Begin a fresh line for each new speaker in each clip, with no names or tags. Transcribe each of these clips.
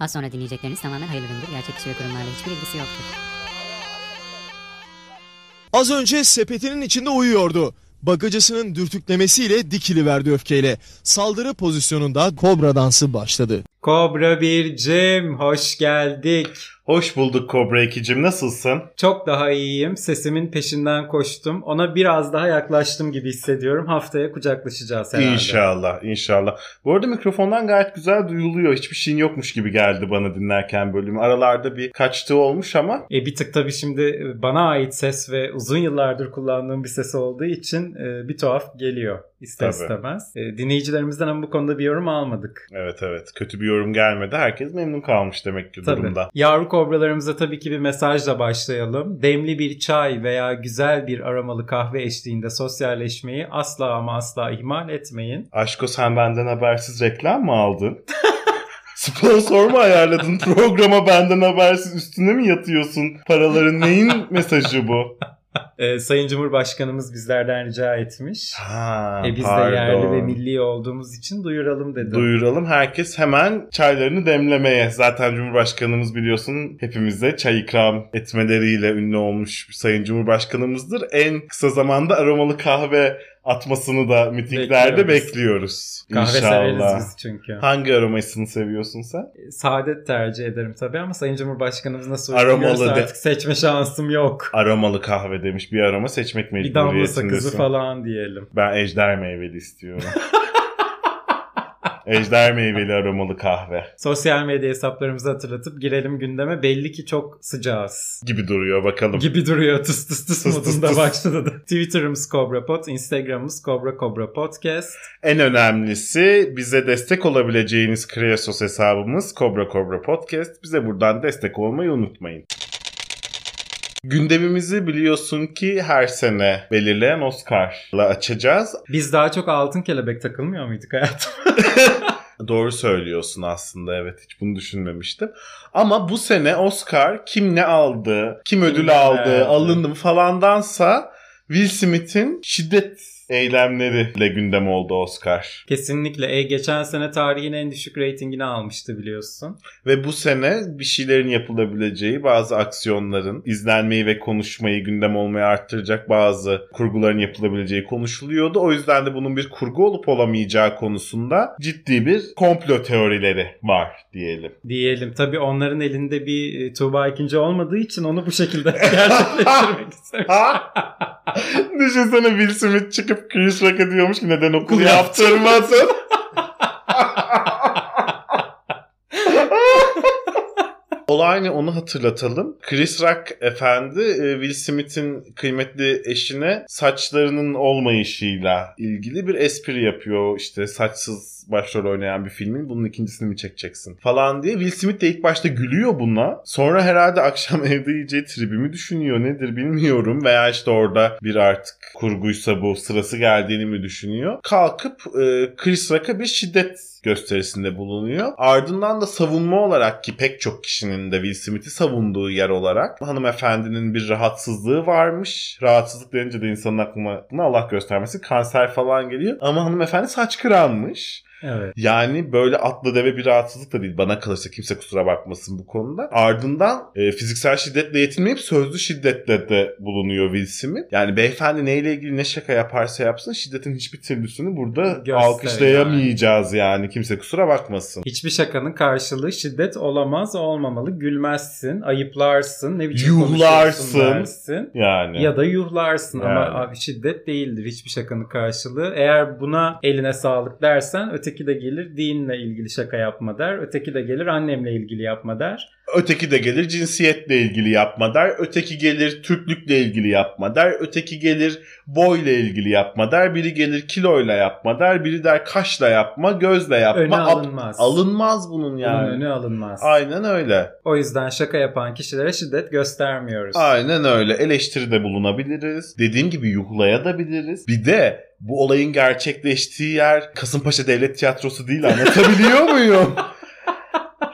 Az sonra dinleyecekleriniz tamamen hayırlı üründür. Gerçek kişi ve kurumlarla hiçbir ilgisi yoktur.
Az önce sepetinin içinde uyuyordu. Bagacısının dürtüklemesiyle dikiliverdi öfkeyle. Saldırı pozisyonunda kobra dansı başladı.
Kobra Bircim hoş geldik.
Hoş bulduk Kobra 2'cim nasılsın?
Çok daha iyiyim. Sesimin peşinden koştum. Ona biraz daha yaklaştım gibi hissediyorum. Haftaya kucaklaşacağız herhalde.
İnşallah inşallah. Bu arada mikrofondan gayet güzel duyuluyor. Hiçbir şeyin yokmuş gibi geldi bana dinlerken bölümü. Aralarda bir kaçtığı olmuş ama.
E bir tık tabii şimdi bana ait ses ve uzun yıllardır kullandığım bir ses olduğu için e, bir tuhaf geliyor ister
Tabii.
istemez. E, dinleyicilerimizden ama bu konuda bir yorum almadık.
Evet evet kötü bir yorum gelmedi. Herkes memnun kalmış demek ki
Tabii.
durumda.
Yavru kobralarımıza tabii ki bir mesajla başlayalım. Demli bir çay veya güzel bir aromalı kahve eşliğinde sosyalleşmeyi asla ama asla ihmal etmeyin.
Aşko sen benden habersiz reklam mı aldın? Sponsor mu ayarladın? Programa benden habersiz üstüne mi yatıyorsun? Paraların neyin mesajı bu?
Ee, Sayın Cumhurbaşkanımız bizlerden rica etmiş.
Ha,
E biz de
pardon.
yerli ve milli olduğumuz için duyuralım dedi.
Duyuralım. Herkes hemen çaylarını demlemeye. Zaten Cumhurbaşkanımız biliyorsun hepimize çay ikram etmeleriyle ünlü olmuş Sayın Cumhurbaşkanımızdır. En kısa zamanda aromalı kahve atmasını da mitinglerde
Bekliyoruz.
bekliyoruz.
Kahve severiz
İnşallah.
biz çünkü.
Hangi aromasını seviyorsun sen?
Saadet tercih ederim tabii ama Sayın Cumhurbaşkanımız nasıl
Aromalı de-
artık seçme şansım yok.
Aromalı kahve demiş. Bir aroma seçmek
Bir damla sakızı
mecburiyetindesin.
falan diyelim.
Ben ejder meyveli istiyorum. ejder meyveli aromalı kahve
Sosyal medya hesaplarımızı hatırlatıp girelim gündeme. Belli ki çok sıcağız.
gibi duruyor bakalım.
Gibi duruyor tıs tıs tıs,
Tıs tıs
modunda
tıs.
başladı. da. Twitter'ımız CobraPod, Instagram'ımız Cobra Cobra Podcast.
En önemlisi bize destek olabileceğiniz Kreasos hesabımız Cobra Cobra Podcast. Bize buradan destek olmayı unutmayın. Gündemimizi biliyorsun ki her sene belirleyen Oscar'la açacağız.
Biz daha çok altın kelebek takılmıyor muyduk hayatım?
Doğru söylüyorsun aslında evet hiç bunu düşünmemiştim. Ama bu sene Oscar kim ne aldı, kim ödül
ne
aldı, alındı mı falandansa Will Smith'in şiddet eylemleriyle gündem oldu Oscar.
Kesinlikle. E, geçen sene tarihin en düşük reytingini almıştı biliyorsun.
Ve bu sene bir şeylerin yapılabileceği, bazı aksiyonların izlenmeyi ve konuşmayı gündem olmayı arttıracak bazı kurguların yapılabileceği konuşuluyordu. O yüzden de bunun bir kurgu olup olamayacağı konusunda ciddi bir komplo teorileri var diyelim.
Diyelim. Tabii onların elinde bir e, Tuğba ikinci olmadığı için onu bu şekilde gerçekleştirmek istemiş.
Düşünsene Will Smith çıkıp Chris Rock'a diyormuş ki neden okul
Okul
yaptırmadın? Olay ne onu hatırlatalım. Chris Rock efendi e, Will Smith'in kıymetli eşine saçlarının olmayışıyla ilgili bir espri yapıyor. İşte saçsız başrol oynayan bir filmin bunun ikincisini mi çekeceksin falan diye. Will Smith de ilk başta gülüyor buna. Sonra herhalde akşam evde yiyeceği tribimi düşünüyor nedir bilmiyorum. Veya işte orada bir artık kurguysa bu sırası geldiğini mi düşünüyor. Kalkıp e, Chris Rock'a bir şiddet gösterisinde bulunuyor. Ardından da savunma olarak ki pek çok kişinin de Will Smith'i savunduğu yer olarak hanımefendinin bir rahatsızlığı varmış. Rahatsızlık denince de insanın aklına, Allah göstermesin kanser falan geliyor. Ama hanımefendi saç kıranmış.
Evet.
Yani böyle atla deve bir rahatsızlık da değil. Bana kalırsa kimse kusura bakmasın bu konuda. Ardından e, fiziksel şiddetle yetinmeyip sözlü şiddetle de bulunuyor Will Smith. Yani beyefendi neyle ilgili ne şaka yaparsa yapsın şiddetin hiçbir türlüsünü burada
Göster
alkışlayamayacağız yani. Kimse kusura bakmasın.
Hiçbir şakanın karşılığı şiddet olamaz, olmamalı. Gülmezsin, ayıplarsın, ne biçim
Yuhlarsın.
dersin.
Yani.
Ya da yuhlarsın ama
Yani.
abi şiddet değildir hiçbir şakanın karşılığı. Eğer buna eline sağlık dersen öteki de gelir dinle ilgili şaka yapma der. Öteki de gelir annemle ilgili yapma der.
Öteki de gelir cinsiyetle ilgili yapma der. Öteki gelir Türklükle ilgili yapma der. Öteki gelir boyla ilgili yapma der. Biri gelir kiloyla yapma der. Biri der kaşla yapma, gözle yapma.
Öne alınmaz.
alınmaz bunun yani.
Bunun önü alınmaz.
Aynen öyle.
O yüzden şaka yapan kişilere şiddet göstermiyoruz.
Aynen öyle. Eleştiride bulunabiliriz. Dediğim gibi yuhlayabiliriz. Bir de bu olayın gerçekleştiği yer Kasımpaşa Devlet Tiyatrosu değil anlatabiliyor muyum?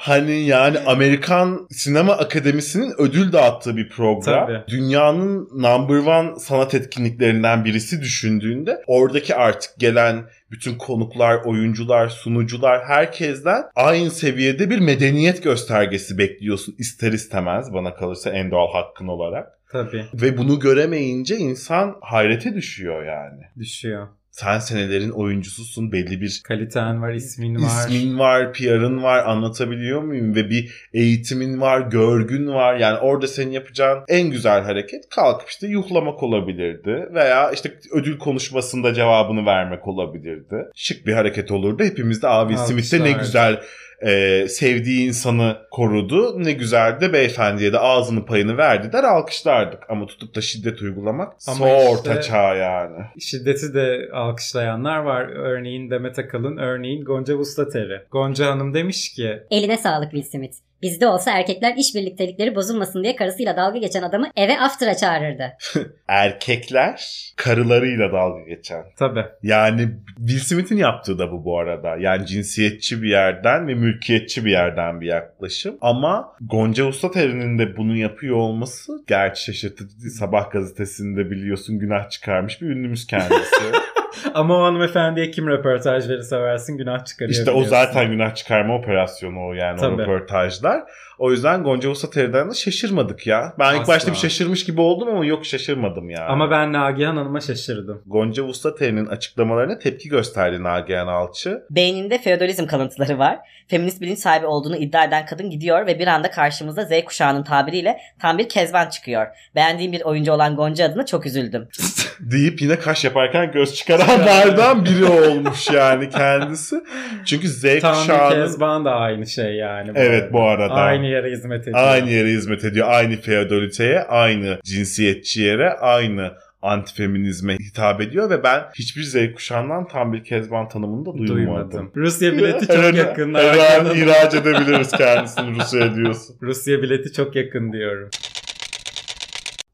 Hani yani Amerikan Sinema Akademisi'nin ödül dağıttığı bir program.
Tabii.
Dünyanın number one sanat etkinliklerinden birisi düşündüğünde oradaki artık gelen bütün konuklar, oyuncular, sunucular herkesten aynı seviyede bir medeniyet göstergesi bekliyorsun ister istemez bana kalırsa en doğal hakkın olarak.
Tabii
Ve bunu göremeyince insan hayrete düşüyor yani.
düşüyor.
Sen senelerin oyuncususun belli bir
Kaliten var, ismin var.
İsmin var, PR'ın var anlatabiliyor muyum? Ve bir eğitimin var, görgün var. Yani orada senin yapacağın en güzel hareket kalkıp işte yuhlamak olabilirdi. Veya işte ödül konuşmasında cevabını vermek olabilirdi. Şık bir hareket olurdu. Hepimiz de abi Smith'te ne güzel e, sevdiği insanı korudu. Ne güzel de beyefendiye de ağzını payını verdi der alkışlardık. Ama tutup da şiddet uygulamak
Ama işte-
orta çağ yani.
Şiddeti de alkışlayanlar var. Örneğin Demet Akalın, örneğin Gonca Vustateri. Gonca Hanım demiş ki
Eline sağlık Will Smith. Bizde olsa erkekler iş birliktelikleri bozulmasın diye karısıyla dalga geçen adamı eve after'a çağırırdı.
Erkekler karılarıyla dalga geçen.
tabi
Yani Will Smith'in yaptığı da bu bu arada. Yani cinsiyetçi bir yerden ve mülkiyetçi bir yerden bir yaklaşım. Ama Gonca Ustateri'nin de bunu yapıyor olması gerçi şaşırtıcı değil. Sabah gazetesinde biliyorsun günah çıkarmış bir ünlümüz kendisi.
Ama o hanımefendiye kim röportaj verirse versin günah çıkarıyor.
işte o zaten günah çıkarma operasyonu o yani
Tabii.
o röportajlar. O yüzden Gonca Ustateri'den de şaşırmadık ya. Ben ilk
Asla.
başta bir şaşırmış gibi oldum ama yok şaşırmadım yani.
Ama ben Nagihan Hanım'a şaşırdım.
Gonca Ustateri'nin açıklamalarına tepki gösterdi Nagihan Alçı.
Beyninde feodalizm kalıntıları var. Feminist bilinç sahibi olduğunu iddia eden kadın gidiyor ve bir anda karşımızda Z kuşağının tabiriyle tam bir kezban çıkıyor. Beğendiğim bir oyuncu olan Gonca adına çok üzüldüm.
deyip yine kaş yaparken göz çıkaranlardan biri olmuş yani kendisi. Çünkü Z
bir
kuşağının
Kezban da aynı şey yani.
Evet, bu arada.
Aynı yere hizmet ediyor.
aynı yere hizmet ediyor. Aynı feodaliteye, aynı cinsiyetçi yere, aynı antifeminizme hitap ediyor ve ben hiçbir Z kuşağından tam bir Kezban tanımını da duymadım.
Duymadım. Rusya bileti çok
Her
yakın.
Her an ihraç edebiliriz kendisini Rusya'ya diyorsun.
Rusya bileti çok yakın diyorum.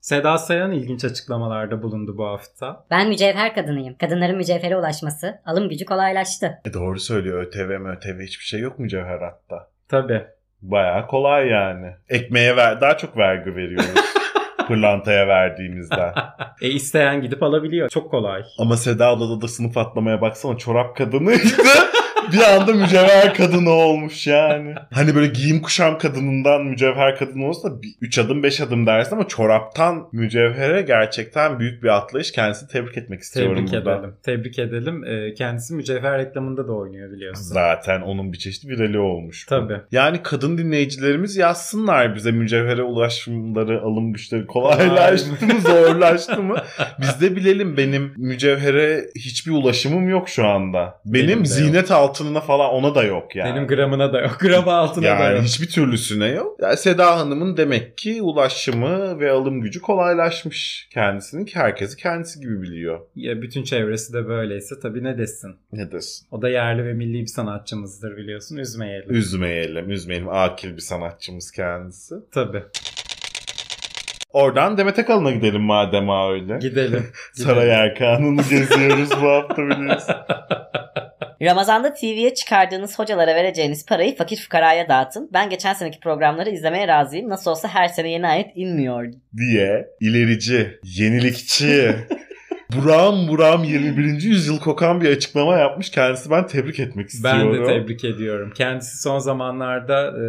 Seda Sayan ilginç açıklamalarda bulundu bu hafta.
Ben mücevher kadınıyım. Kadınların mücevhere ulaşması, alım gücü kolaylaştı.
E doğru söylüyor. ÖTV ÖTV hiçbir şey yok mücevheratta.
Tabii.
Bayağı kolay yani. Ekmeğe ver, daha çok vergi veriyoruz. pırlantaya verdiğimizden.
E isteyen gidip alabiliyor. Çok kolay.
Ama Seda ablada da sınıf atlamaya baksana çorap kadınıydı. bir anda mücevher kadını olmuş yani. Hani böyle giyim kuşam kadınından mücevher kadını olsa 3 adım 5 adım dersin ama çoraptan mücevhere gerçekten büyük bir atlayış. Kendisini tebrik etmek istiyorum
Tebrik
burada.
edelim. Tebrik edelim. E, kendisi mücevher reklamında da oynuyor biliyorsun.
Zaten onun bir çeşit virali olmuş. bu.
Tabii.
Yani kadın dinleyicilerimiz yazsınlar bize mücevhere ulaşımları, alım güçleri kolaylaştı mı, zorlaştı mı? Biz de bilelim benim mücevhere hiçbir ulaşımım yok şu anda. Benim,
Benim de
ziynet altınına falan ona da yok yani.
Benim gramına da yok. Gram altına da
yani
yok.
hiçbir türlüsüne yok. Yani Seda Hanım'ın demek ki ulaşımı ve alım gücü kolaylaşmış kendisinin ki herkesi kendisi gibi biliyor.
Ya bütün çevresi de böyleyse tabii ne desin.
Ne desin?
O da yerli ve milli bir sanatçımızdır biliyorsun. Üzmeyelim.
Üzmeyelim, üzmeyelim. Akil bir sanatçımız kendisi.
tabii.
Oradan Demet Akalın'a gidelim madem ha öyle.
Gidelim.
Saray Erkan'ını geziyoruz bu hafta biliyorsun.
Ramazan'da TV'ye çıkardığınız hocalara vereceğiniz parayı fakir fukaraya dağıtın. Ben geçen seneki programları izlemeye razıyım. Nasıl olsa her sene yeni ayet inmiyor.
diye ilerici, yenilikçi, buram buram 21. yüzyıl kokan bir açıklama yapmış. Kendisi ben tebrik etmek
Ben
istiyorum.
de tebrik ediyorum. Kendisi son zamanlarda e,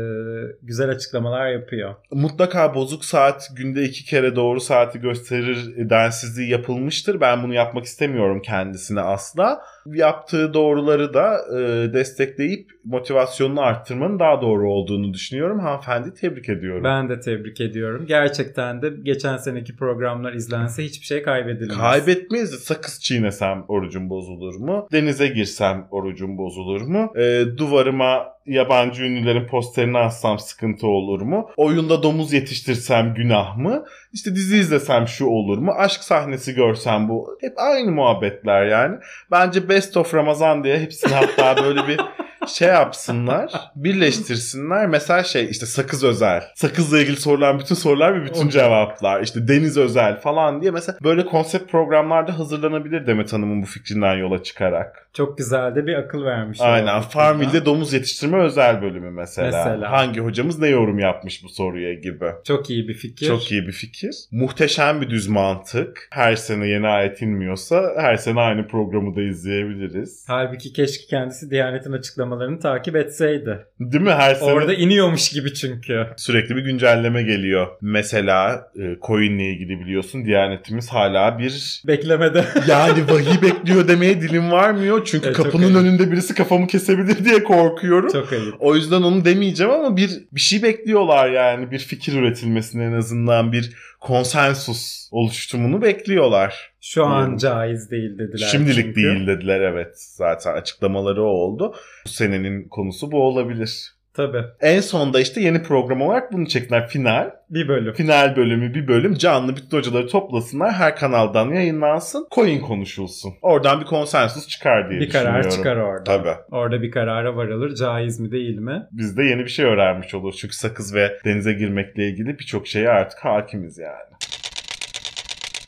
güzel açıklamalar yapıyor.
Mutlaka bozuk saat günde iki kere doğru saati gösterir densizliği yapılmıştır. Ben bunu yapmak istemiyorum kendisine asla. Yaptığı doğruları da e, destekleyip motivasyonunu arttırmanın daha doğru olduğunu düşünüyorum. Hanımefendi tebrik ediyorum.
Ben de tebrik ediyorum. Gerçekten de geçen seneki programlar izlense hiçbir şey kaybedilmez.
Kaybetmeyiz de sakız çiğnesem orucum bozulur mu? Denize girsem orucum bozulur mu? E, duvarıma yabancı ünlülerin posterini assam sıkıntı olur mu? Oyunda domuz yetiştirsem günah mı? İşte dizi izlesem şu olur mu? Aşk sahnesi görsem bu. Hep aynı muhabbetler yani. Bence Best of Ramazan diye hepsini hatta böyle bir şey yapsınlar, birleştirsinler. Mesela şey işte sakız özel. Sakızla ilgili sorulan bütün sorular ve bütün cevaplar. İşte deniz özel falan diye mesela böyle konsept programlarda hazırlanabilir Demet Hanım'ın bu fikrinden yola çıkarak.
Çok güzel de bir akıl vermiş.
Aynen. Farmville'de domuz yetiştirme özel bölümü mesela.
Mesela.
Hangi hocamız ne yorum yapmış bu soruya gibi.
Çok iyi bir fikir.
Çok iyi bir fikir. Muhteşem bir düz mantık. Her sene yeni ayet inmiyorsa her sene aynı programı da izleyebiliriz.
Halbuki keşke kendisi Diyanet'in açıklamalarını takip etseydi.
Değil mi? Her sene
Orada iniyormuş gibi çünkü.
sürekli bir güncelleme geliyor. Mesela e, coin'le ilgili biliyorsun Diyanetimiz hala bir
Beklemede.
yani vahiy bekliyor demeye dilim varmıyor. Çünkü
çok
kapının
ayıp.
önünde birisi kafamı kesebilir diye korkuyorum.
Çok ayıp.
O yüzden onu demeyeceğim ama bir bir şey bekliyorlar yani. Bir fikir üretilmesini en azından bir konsensus oluştumunu bekliyorlar.
Şu an
Hmm.
caiz değil dediler.
Şimdilik
çünkü.
değil dediler evet. Zaten açıklamaları o oldu. Bu senenin konusu bu olabilir.
Tabii.
En sonda işte yeni program olarak bunu çektiler. Final.
Bir bölüm.
Final bölümü bir bölüm canlı bütün hocaları toplasınlar. Her kanaldan yayınlansın. Coin konuşulsun. Oradan bir konsensus çıkar diye
bir karar
düşünüyorum.
çıkar orada.
Tabii.
Orada bir karara varılır. Caiz mi değil mi?
Biz de yeni bir şey öğrenmiş oluruz. Çünkü sakız ve denize girmekle ilgili birçok şeye artık hakimiz yani.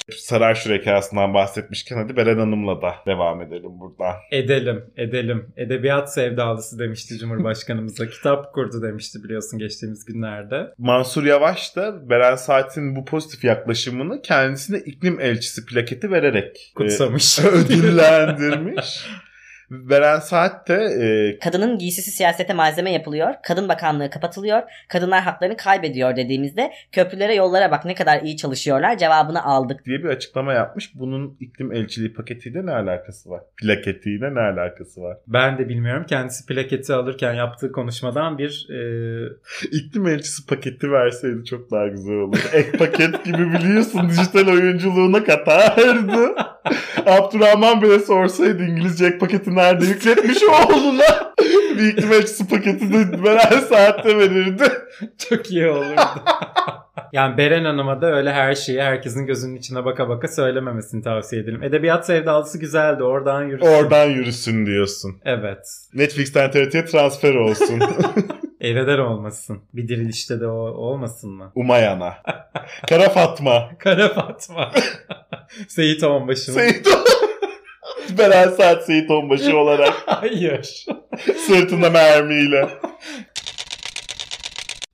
Saray Şurekası'ndan bahsetmişken hadi Beren Hanım'la da devam edelim buradan.
Edelim, edelim. Edebiyat sevdalısı demişti Cumhurbaşkanımıza. Kitap kurdu demişti biliyorsun geçtiğimiz günlerde.
Mansur Yavaş da Beren Saat'in bu pozitif yaklaşımını kendisine iklim elçisi plaketi vererek
Kutsamış.
e, ödüllendirmiş. Beren Saat de e,
Kadının giysisi siyasete malzeme yapılıyor, kadın bakanlığı kapatılıyor, kadınlar haklarını kaybediyor dediğimizde köprülere yollara bak ne kadar iyi çalışıyorlar cevabını aldık.
diye bir açıklama yapmış. Bunun iklim elçiliği paketiyle ne alakası var? Plaketiyle ne alakası var?
Ben de bilmiyorum. Kendisi plaketi alırken yaptığı konuşmadan bir e,
İklim elçisi paketi verseydi çok daha güzel olurdu. Ek paket gibi biliyorsun dijital oyunculuğuna katardı. Abdurrahman bile sorsaydı İngilizce ek paketi nerede yükletmiş oğluna. Bir iklim elçisi paketi de veren saatte verirdi.
çok iyi olurdu. yani Beren Hanım'a da öyle her şeyi herkesin gözünün içine baka baka söylememesini tavsiye edelim. Edebiyat sevdalısı güzeldi. Oradan yürüsün.
Oradan yürüsün diyorsun.
Evet.
Netflix'ten TRT'ye transfer olsun.
E neden olmasın? Bir dirilişte de o olmasın mı?
Umayana. Kara Fatma.
Kara Fatma. Seyit Onbaşı'nın.
Seyit Beren Saat Seyit Onbaşı olarak
Hayır.
sırtında mermiyle.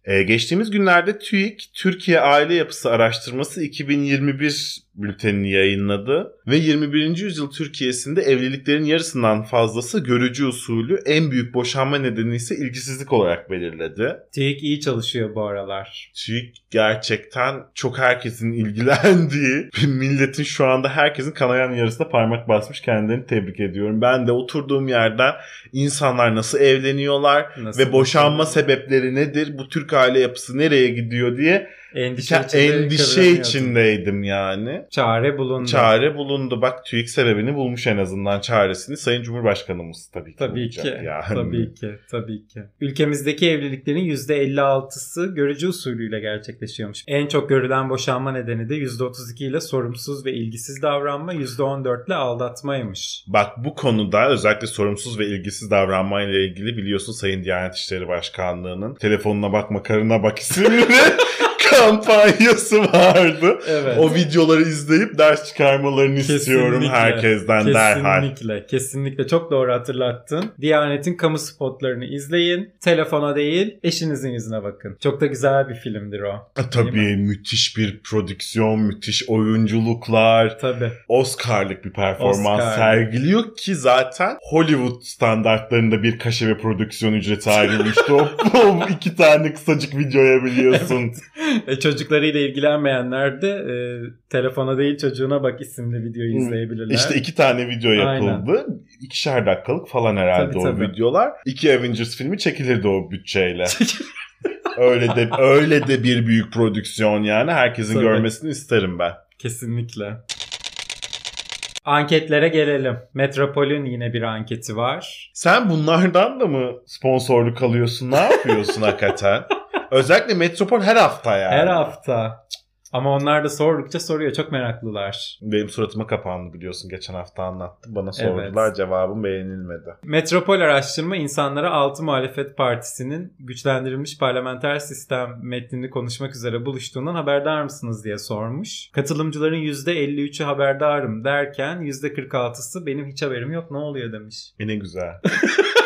Ee, geçtiğimiz günlerde TÜİK Türkiye Aile Yapısı Araştırması 2021 bültenini yayınladı ve 21. yüzyıl Türkiye'sinde evliliklerin yarısından fazlası görücü usulü en büyük boşanma nedeni ise ilgisizlik olarak belirledi.
TÜİK iyi çalışıyor bu aralar.
TÜİK gerçekten çok herkesin ilgilendiği, milletin şu anda herkesin kanayan yarısına parmak basmış kendilerini tebrik ediyorum. Ben de oturduğum yerden insanlar nasıl evleniyorlar
Nasıl
ve boşanma sebepleri nedir, bu Türk aile yapısı nereye gidiyor diye
endişe, içinde
endişe içindeydim yani.
Çare bulundu.
Çare bulundu. Bak TÜİK sebebini bulmuş en azından çaresini. Sayın Cumhurbaşkanımız tabii ki
Tabii ki.
yani.
Tabii ki. Tabii ki. Ülkemizdeki evliliklerin %56'sı görücü usulüyle gerçekleşiyormuş. En çok görülen boşanma nedeni de %32 ile sorumsuz ve ilgisiz davranma, %14 ile aldatmaymış.
Bak bu konuda özellikle sorumsuz ve ilgisiz davranmayla ilgili biliyorsun Sayın Diyanet İşleri Başkanlığı'nın telefonuna bakma karına bak isimli kampanyası vardı.
Evet.
O videoları izleyip ders çıkarmalarını istiyorum
Kesinlikle.
herkesten derhal.
Kesinlikle. Kesinlikle. Çok doğru hatırlattın. Diyanet'in kamu spotlarını izleyin. Telefona değil, eşinizin yüzüne bakın. Çok da güzel bir filmdir o.
E, Tabii müthiş bir prodüksiyon, müthiş oyunculuklar.
Tabii.
Oscar'lık bir performans
Oscar.
sergiliyor ki zaten Hollywood standartlarında bir kaşe ve prodüksiyon ücreti ayrılmıştı. o, o iki tane kısacık videoya biliyorsun.
E, çocuklarıyla ilgilenmeyenler de e, telefona değil çocuğuna bak isimli videoyu izleyebilirler.
İşte iki tane video yapıldı. İkişer dakikalık falan herhalde
Tabii,
o
tabii.
videolar. İki Avengers filmi çekilirdi o bütçeyle. öyle de öyle de bir büyük prodüksiyon yani. Herkesin
Tabii.
görmesini isterim ben.
Kesinlikle. Anketlere gelelim. Metropol'ün yine bir anketi var.
Sen bunlardan da mı sponsorluk alıyorsun? Ne yapıyorsun hakikaten? Özellikle Metropol her hafta yani.
Her hafta. Ama onlar da sordukça soruyor. Çok meraklılar.
Benim suratıma kapandı biliyorsun geçen hafta anlattım. Bana sordular
Evet.
cevabım beğenilmedi.
Metropol araştırma insanlara 6 muhalefet partisinin güçlendirilmiş parlamenter sistem metnini konuşmak üzere buluştuğundan haberdar mısınız diye sormuş. Katılımcıların %53'ü haberdarım derken %46'sı benim hiç haberim yok ne oluyor demiş.
E ne güzel.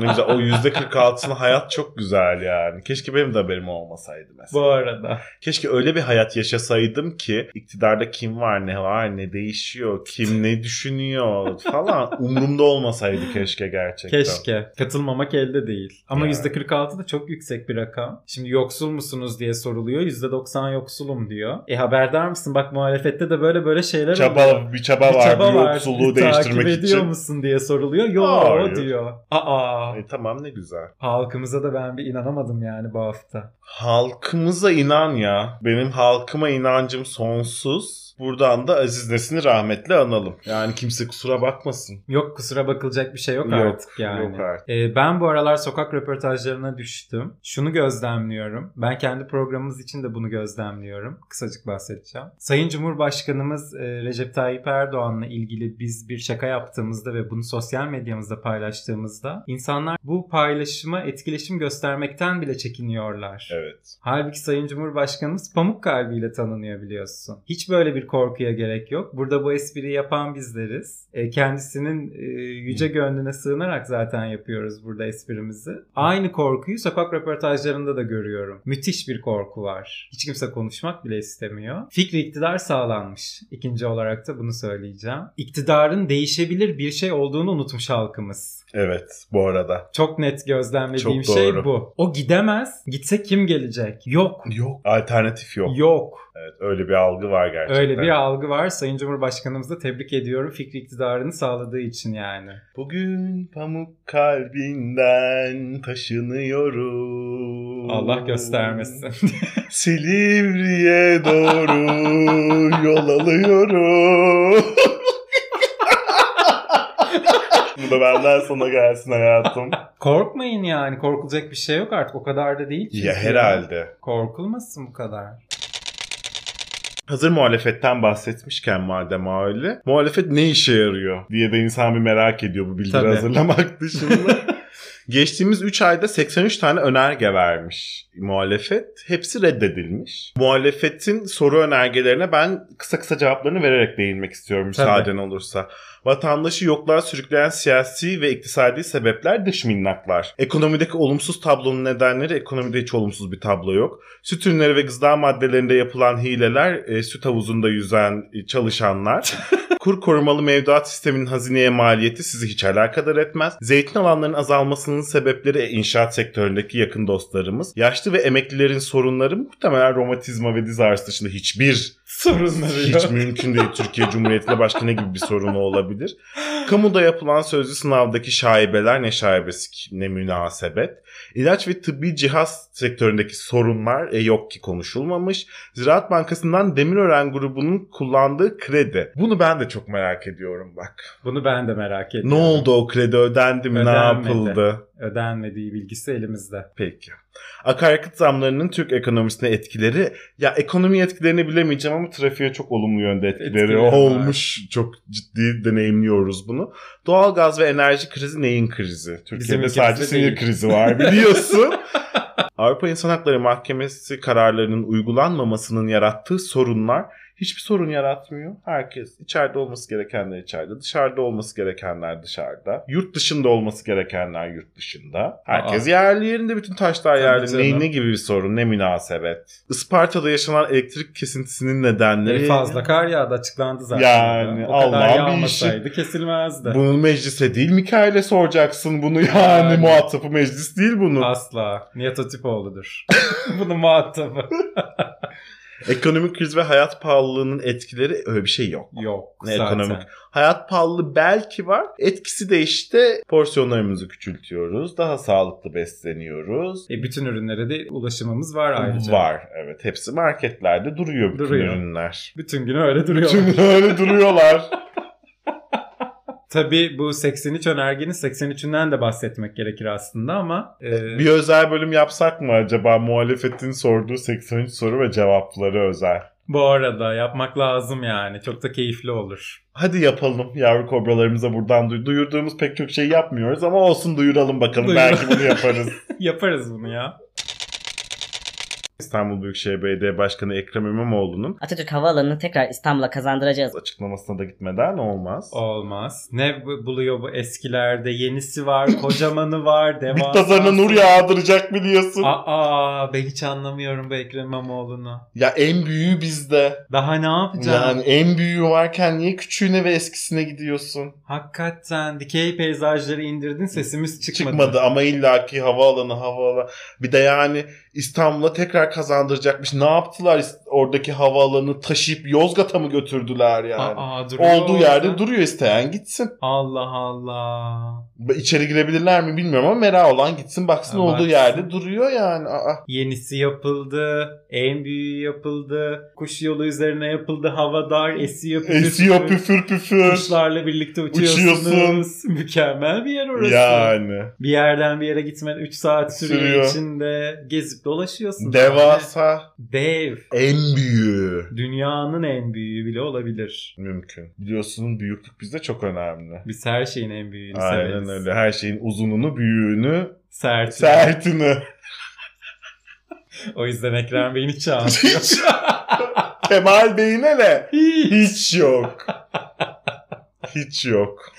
ne güzel. O %46'sının hayat çok güzel yani. Keşke benim de haberim olmasaydı mesela.
Bu arada.
Keşke öyle bir hayat yaşasaydım ki iktidarda kim var, ne var, ne değişiyor, kim ne düşünüyor falan umurumda olmasaydı keşke gerçekten.
Keşke. Katılmamak elde değil. Ama
Yani.
%46 da çok yüksek bir rakam. Şimdi yoksul musunuz diye soruluyor. %90 yoksulum diyor. E haberdar mısın? Bak muhalefette de böyle böyle şeyler oluyor.
Çaba, bir çaba
Bir
var
çaba
bu
var.
yoksulluğu
Takip
değiştirmek
ediyor
için.
musun diye soruluyor. Yo
Hayır.
diyor. Aa.
E, tamam ne güzel.
Halkımıza da ben bir inanamadım yani bu hafta.
Halkımıza inan ya. Benim halkıma inancım sonsuz. Buradan da Aziz Nesin'i rahmetle analım. Yani kimse kusura bakmasın.
Yok kusura bakılacak bir şey yok,
Yok,
artık yani.
yok artık.
Ee, ben bu aralar sokak röportajlarına düştüm. Şunu gözlemliyorum. Ben kendi programımız için de bunu gözlemliyorum. Kısacık bahsedeceğim. Sayın Cumhurbaşkanımız e, Recep Tayyip Erdoğan'la ilgili biz bir şaka yaptığımızda ve bunu sosyal medyamızda paylaştığımızda insanlar bu paylaşıma etkileşim göstermekten bile çekiniyorlar.
Evet.
Halbuki Sayın Cumhurbaşkanımız pamuk kalbiyle tanınıyor biliyorsun. Hiç böyle bir korkuya gerek yok. Burada bu espriyi yapan bizleriz. E, kendisinin e, yüce gönlüne sığınarak zaten yapıyoruz burada esprimizi. Aynı korkuyu sokak röportajlarında da görüyorum. Müthiş bir korku var. Hiç kimse konuşmak bile istemiyor. Fikri iktidar sağlanmış. İkinci olarak da bunu söyleyeceğim. İktidarın değişebilir bir şey olduğunu unutmuş halkımız.
Evet bu arada.
Çok net gözlemlediğim
Çok
şey bu. O gidemez. Gitse kim gelecek? Yok.
Yok. Alternatif yok.
Yok.
Evet öyle bir algı var gerçekten.
Öyle bir algı var. Sayın Cumhurbaşkanımızı da tebrik ediyorum. Fikri iktidarını sağladığı için yani.
Bugün pamuk kalbinden taşınıyorum.
Allah göstermesin.
Silivri'ye doğru yol alıyorum. Bu da benden sana gelsin hayatım.
Korkmayın yani. Korkulacak bir şey yok artık. O kadar da değil.
ya herhalde.
Korkulmasın bu kadar.
Hazır muhalefetten bahsetmişken madem öyle. Muhalefet ne işe yarıyor diye de insan bir merak ediyor bu bildiri
Tabii.
hazırlamak dışında. Geçtiğimiz 3 ayda 83 tane önerge vermiş muhalefet. Hepsi reddedilmiş. Muhalefetin soru önergelerine ben kısa kısa cevaplarını vererek değinmek istiyorum müsaaden olursa. Vatandaşı yokluğa sürükleyen siyasi ve iktisadi sebepler dış minnaklar. Ekonomideki olumsuz tablonun nedenleri ekonomide hiç olumsuz bir tablo yok. Süt ürünleri ve gıda maddelerinde yapılan hileler, e, süt havuzunda yüzen e, çalışanlar, kur korumalı mevduat sisteminin hazineye maliyeti sizi hiç alakadar etmez. Zeytin alanlarının azalmasının sebepleri e, inşaat sektöründeki yakın dostlarımız. Yaşlı ve emeklilerin sorunları muhtemelen romatizma ve diz ağrısı dışında hiçbir
Sorunları
hiç mümkün değil. Türkiye Cumhuriyeti'nde başka ne gibi bir sorunu olabilir? Kamuda yapılan sözlü sınavdaki şaibeler ne şaibesi ne münasebet. İlaç ve tıbbi cihaz sektöründeki sorunlar e, yok ki konuşulmamış. Ziraat Bankası'ndan Demirören grubunun kullandığı kredi. Bunu ben de çok merak ediyorum bak.
Bunu ben de merak
Ne
ediyorum.
oldu o kredi ödendi mi? Ne
Ödenmedi.
yapıldı?
Ödenmediği bilgisi elimizde.
Peki. Akaryakıt zamlarının Türk ekonomisine etkileri ya ekonomi etkilerini bilemeyeceğim ama trafiğe çok olumlu yönde etkileri
var.
olmuş. Çok ciddi deneyimliyoruz bunu. Doğalgaz ve enerji krizi neyin krizi? Türkiye'de
ülkemizde
sadece sinir krizi var biliyorsun. Avrupa İnsan Hakları Mahkemesi kararlarının uygulanmamasının yarattığı sorunlar hiçbir sorun yaratmıyor. Herkes içeride olması gerekenler içeride, dışarıda olması gerekenler dışarıda, yurt dışında olması gerekenler yurt dışında. Herkes yerli yerinde bütün taşlar yerli. Ne, ne gibi bir sorun, ne münasebet. Isparta'da yaşanan elektrik kesintisinin nedenleri...
E, fazla kar yağdı açıklandı zaten.
Yani
o kadar yağmasaydı kesilmezdi.
Bunu meclise değil Mikail'e soracaksın bunu yani.
Yani.
Muhatabı meclis değil bunun.
Asla. Nihat Hatipoğlu'dur. Bunun muhatabı.
Ekonomik kriz ve hayat pahalılığının etkileri öyle bir şey yok.
Yok
Ne
zaten.
ekonomik. Hayat pahalılığı belki var. Etkisi de işte porsiyonlarımızı küçültüyoruz. Daha sağlıklı besleniyoruz.
E, bütün ürünlere de ulaşımımız var ayrıca.
Var evet. Hepsi marketlerde duruyor bütün
Duruyor.
ürünler.
Bütün gün öyle duruyor.
Bütün öyle duruyorlar.
Tabii bu 83 önergenin 83'ünden de bahsetmek gerekir aslında ama e,
Bir özel bölüm yapsak mı acaba? Muhalefetin sorduğu 83 soru ve cevapları özel.
bu arada yapmak lazım yani. Çok da keyifli olur.
Hadi yapalım yavru kobralarımıza buradan duy- duyurduğumuz pek çok şey yapmıyoruz ama olsun duyuralım bakalım.
Duyur-
Belki bunu yaparız.
Yaparız bunu ya.
İstanbul Büyükşehir Belediye Başkanı Ekrem İmamoğlu'nun
Atatürk Havaalanı'nı tekrar İstanbul'a kazandıracağız.
açıklamasına da gitmeden olmaz.
Olmaz. Ne bu- buluyor bu eskilerde? Yenisi var, kocamanı var, devasa.
pazarına nur yağdıracak biliyorsun.
Aa ben hiç anlamıyorum bu Ekrem İmamoğlu'nu.
Ya en büyüğü bizde.
Daha ne yapacağım?
Yani en büyüğü varken niye küçüğüne ve eskisine gidiyorsun?
Hakikaten dikey peyzajları indirdin sesimiz çıkmadı.
Çıkmadı ama illaki havaalanı havaalanı. Bir de yani İstanbul'a tekrar kazandıracakmış. Ne yaptılar oradaki havaalanı taşıyıp Yozgat'a mı götürdüler yani?
Aa, duruyor
Olduğu
orada.
yerde duruyor isteyen gitsin.
Allah Allah.
İçeri girebilirler mi bilmiyorum ama merak olan gitsin baksın
Ha,
olduğu
baksın.
yerde duruyor yani. Aa.
Yenisi yapıldı. En büyüğü yapıldı. Kuş yolu üzerine yapıldı. Hava dar. Esiyor püfür
Esiyor
püfür.
püfür püfür.
Kuşlarla birlikte uçuyorsunuz.
Uçuyorsun.
Mükemmel bir yer orası.
Yani.
Bir yerden bir yere gitmen 3 saat sürüyor,
Sürüyor.
içinde. Gezip dolaşıyorsun.
Devasa.
Dev.
En büyüğü.
Dünyanın en büyüğü bile olabilir.
Mümkün. Biliyorsun büyüklük bizde çok önemli.
Biz her şeyin en büyüğünü
Aynen
severiz.
öyle. Her şeyin uzununu, büyüğünü,
Sert.
sertini.
O yüzden Ekrem Bey'in hiç yok.
Kemal Bey'ine ne?
Hiç.
Hiç yok. Hiç yok.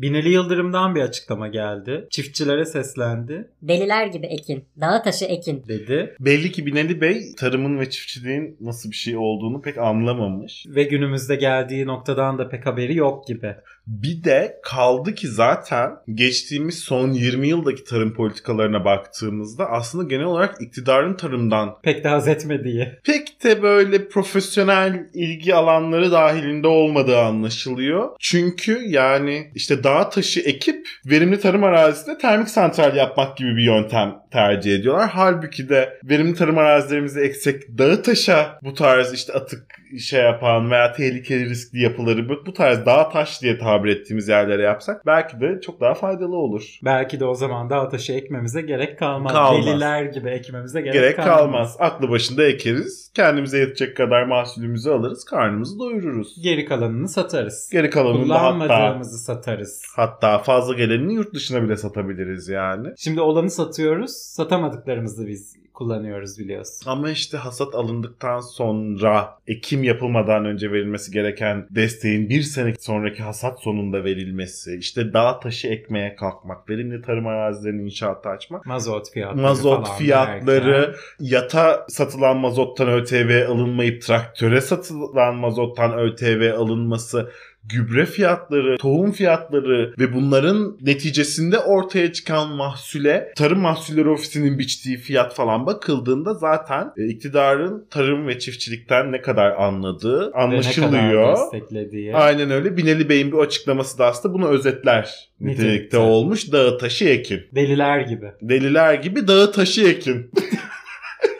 Binali Yıldırım'dan bir açıklama geldi. Çiftçilere seslendi.
Deliler gibi ekin. Dağı taşı ekin.
Dedi.
Belli ki Binali Bey tarımın ve çiftçiliğin nasıl bir şey olduğunu pek anlamamış.
Ve günümüzde geldiği noktadan da pek haberi yok gibi.
Bir de kaldı ki zaten geçtiğimiz son 20 yıldaki tarım politikalarına baktığımızda aslında genel olarak iktidarın tarımdan
Pek de haz etmediği.
pek de böyle profesyonel ilgi alanları dahilinde olmadığı anlaşılıyor. Çünkü yani işte dağ taşı ekip verimli tarım arazisinde termik santral yapmak gibi bir yöntem tercih ediyorlar. Halbuki de verimli tarım arazilerimizi eksek dağı taşa bu tarz işte atık şey yapan veya tehlikeli riskli yapıları bu, tarz dağ taş diye tabir ettiğimiz yerlere yapsak belki de çok daha faydalı olur.
Belki de o zaman da taşı ekmemize gerek kalmaz.
Kalmaz.
Deliler gibi ekmemize gerek,
Gerek
kalmaz.
kalmaz. Aklı başında ekeriz. Kendimize yetecek kadar mahsulümüzü alırız. Karnımızı doyururuz.
Geri kalanını satarız.
Geri kalanını da hatta,
Kullanmadığımızı satarız.
hatta fazla gelenini yurt dışına bile satabiliriz yani.
Şimdi olanı satıyoruz. Satamadıklarımızı biz kullanıyoruz biliyorsun.
Ama işte hasat alındıktan sonra ekim yapılmadan önce verilmesi gereken desteğin bir sene sonraki hasat sonunda verilmesi, işte dağ taşı ekmeye kalkmak, verimli tarım arazilerinin inşaatı açmak,
Mazot fiyatları
mazot
falan
fiyatları, yata satılan mazottan ÖTV alınmayıp traktöre satılan mazottan ÖTV alınması, gübre fiyatları, tohum fiyatları ve bunların neticesinde ortaya çıkan mahsule Tarım Mahsulleri Ofisi'nin biçtiği fiyat falan bakıldığında zaten e, iktidarın tarım ve çiftçilikten ne kadar anladığı anlaşılıyor.
desteklediği.
Aynen öyle. Binali Bey'in bir açıklaması da aslında bunu özetler
Nitelikte.
nitelikte olmuş. Dağı taşı ekin.
Deliler gibi.
Deliler gibi dağı taşı ekin.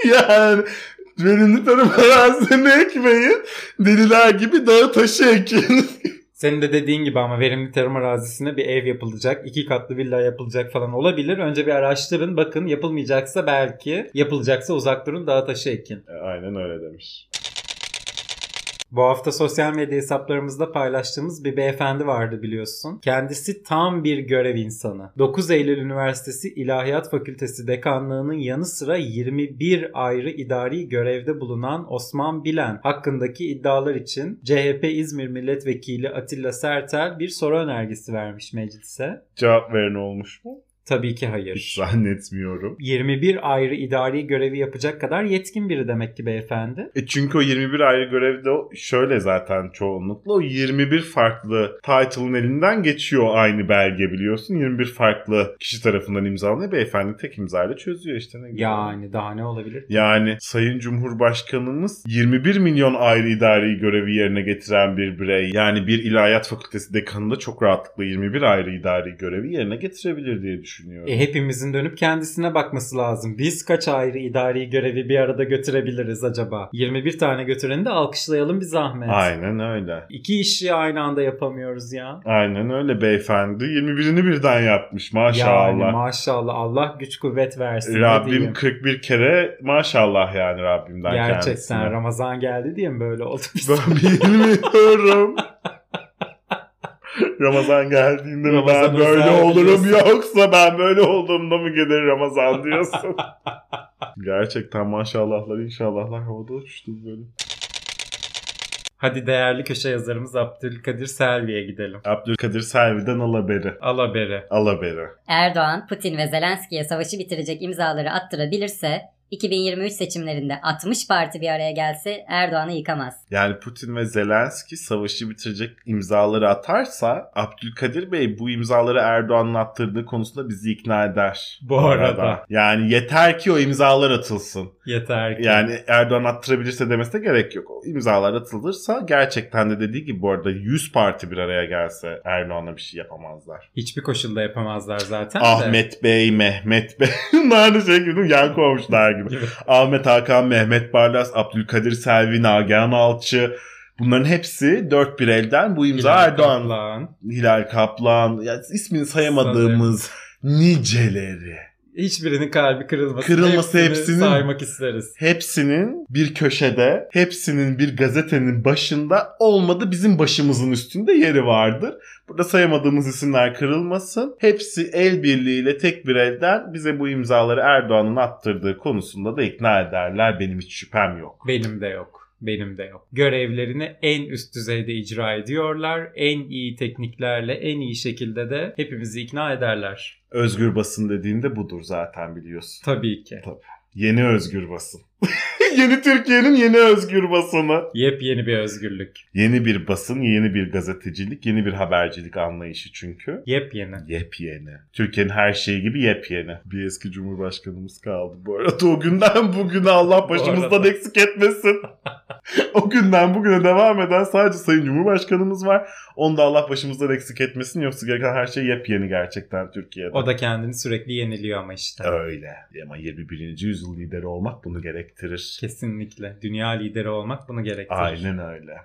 yani verimli tarım arazilerini ekmeyin. Deliler gibi dağı taşı ekin.
Senin de dediğin gibi ama verimli tarım arazisine bir ev yapılacak, iki katlı villa yapılacak falan olabilir. Önce bir araştırın bakın yapılmayacaksa belki, yapılacaksa uzak durun dağ taşı ekin.
Aynen öyle demiş.
Bu hafta sosyal medya hesaplarımızda paylaştığımız bir beyefendi vardı biliyorsun. Kendisi tam bir görev insanı. 9 Eylül Üniversitesi İlahiyat Fakültesi Dekanlığı'nın yanı sıra 21 ayrı idari görevde bulunan Osman Bilen hakkındaki iddialar için CHP İzmir Milletvekili Atilla Sertel bir soru önergesi vermiş meclise.
Cevap veren olmuş mu?
Tabii ki
Hiç
hayır.
zannetmiyorum.
21 ayrı idari görevi yapacak kadar yetkin biri demek ki beyefendi.
E çünkü o 21 ayrı görevde şöyle zaten çoğunlukla o 21 farklı title'ın elinden geçiyor aynı belge biliyorsun. 21 farklı kişi tarafından imzalanıyor. Beyefendi tek imzayla çözüyor işte ne güzel.
Yani daha ne olabilir?
Yani Sayın Cumhurbaşkanımız 21 milyon ayrı idari görevi yerine getiren bir birey. Yani bir ilahiyat fakültesi dekanı da çok rahatlıkla 21 ayrı idari görevi yerine getirebilir diye düşünüyorum. Düşünüyorum.
E, hepimizin dönüp kendisine bakması lazım. Biz kaç ayrı idari görevi bir arada götürebiliriz acaba? 21 tane götüreni de alkışlayalım bir zahmet.
Aynen öyle.
İki işi aynı anda yapamıyoruz ya.
Aynen öyle beyefendi. 21'ini birden yapmış maşallah.
Yani maşallah Allah güç kuvvet versin.
Rabbim
diyeyim.
41 kere maşallah yani Rabbimden
Gerçekten
kendisine.
Ramazan geldi diye mi böyle oldu?
Ben bilmiyorum. Ramazan geldiğinde mi ben
Ramazan
böyle olurum yoksa ben böyle olduğumda mı gelir Ramazan diyorsun. Gerçekten maşallahlar inşallahlar havada uçtu böyle.
Hadi değerli köşe yazarımız Abdülkadir Selvi'ye gidelim.
Abdülkadir Selvi'den al haberi.
Al haberi.
Al haberi.
Erdoğan, Putin ve Zelenski'ye savaşı bitirecek imzaları attırabilirse 2023 seçimlerinde 60 parti bir araya gelse Erdoğan'ı yıkamaz.
Yani Putin ve Zelenski savaşı bitirecek imzaları atarsa Abdülkadir Bey bu imzaları Erdoğan'ın attırdığı konusunda bizi ikna eder.
Bu arada.
Yani yeter ki o imzalar atılsın.
Yeter ki.
Yani Erdoğan attırabilirse demesine gerek yok. O imzalar atılırsa gerçekten de dediği gibi bu arada 100 parti bir araya gelse Erdoğan'a bir şey yapamazlar.
Hiçbir koşulda yapamazlar zaten de.
Ahmet Bey, Mehmet Bey. Bunlar da şey gibi yan kovmuşlar gibi.
Gibi.
Ahmet Hakan, Mehmet Barlas, Abdülkadir Selvi, Nagihan Alçı. Bunların hepsi dört bir elden bu imza
Hilal
Erdoğan.
Kaplan.
Hilal Kaplan. Yani ismini sayamadığımız niceleri.
Hiçbirinin kalbi kırılmasın.
Kırılması hepsinin-
saymak isteriz.
Hepsinin bir köşede, hepsinin bir gazetenin başında olmadı bizim başımızın üstünde yeri vardır. Burada sayamadığımız isimler kırılmasın. Hepsi el birliğiyle tek bir elden bize bu imzaları Erdoğan'ın attırdığı konusunda da ikna ederler. Benim hiç şüphem yok.
Benim de yok. Benim de yok. Görevlerini en üst düzeyde icra ediyorlar. En iyi tekniklerle, en iyi şekilde de hepimizi ikna ederler.
Özgür basın dediğinde budur zaten biliyorsun.
Tabii ki.
Yeni özgür basın. yeni Türkiye'nin yeni özgür basını.
Yepyeni bir özgürlük.
Yeni bir basın, yeni bir gazetecilik, yeni bir habercilik anlayışı çünkü.
Yepyeni.
Yepyeni. Türkiye'nin her şeyi gibi yepyeni. Bir eski cumhurbaşkanımız kaldı bu arada. O günden bugüne Allah başımızdan eksik etmesin. o günden bugüne devam eden sadece Sayın Cumhurbaşkanımız var. Onu da Allah başımızdan eksik etmesin. Yoksa gereken her şey yepyeni gerçekten Türkiye'de.
O da kendini sürekli yeniliyor ama işte.
Öyle. Ama 21. yüzyıl lideri olmak bunu gerektirir.
Kesinlikle. Dünya lideri olmak bunu gerektirir.
Aynen öyle.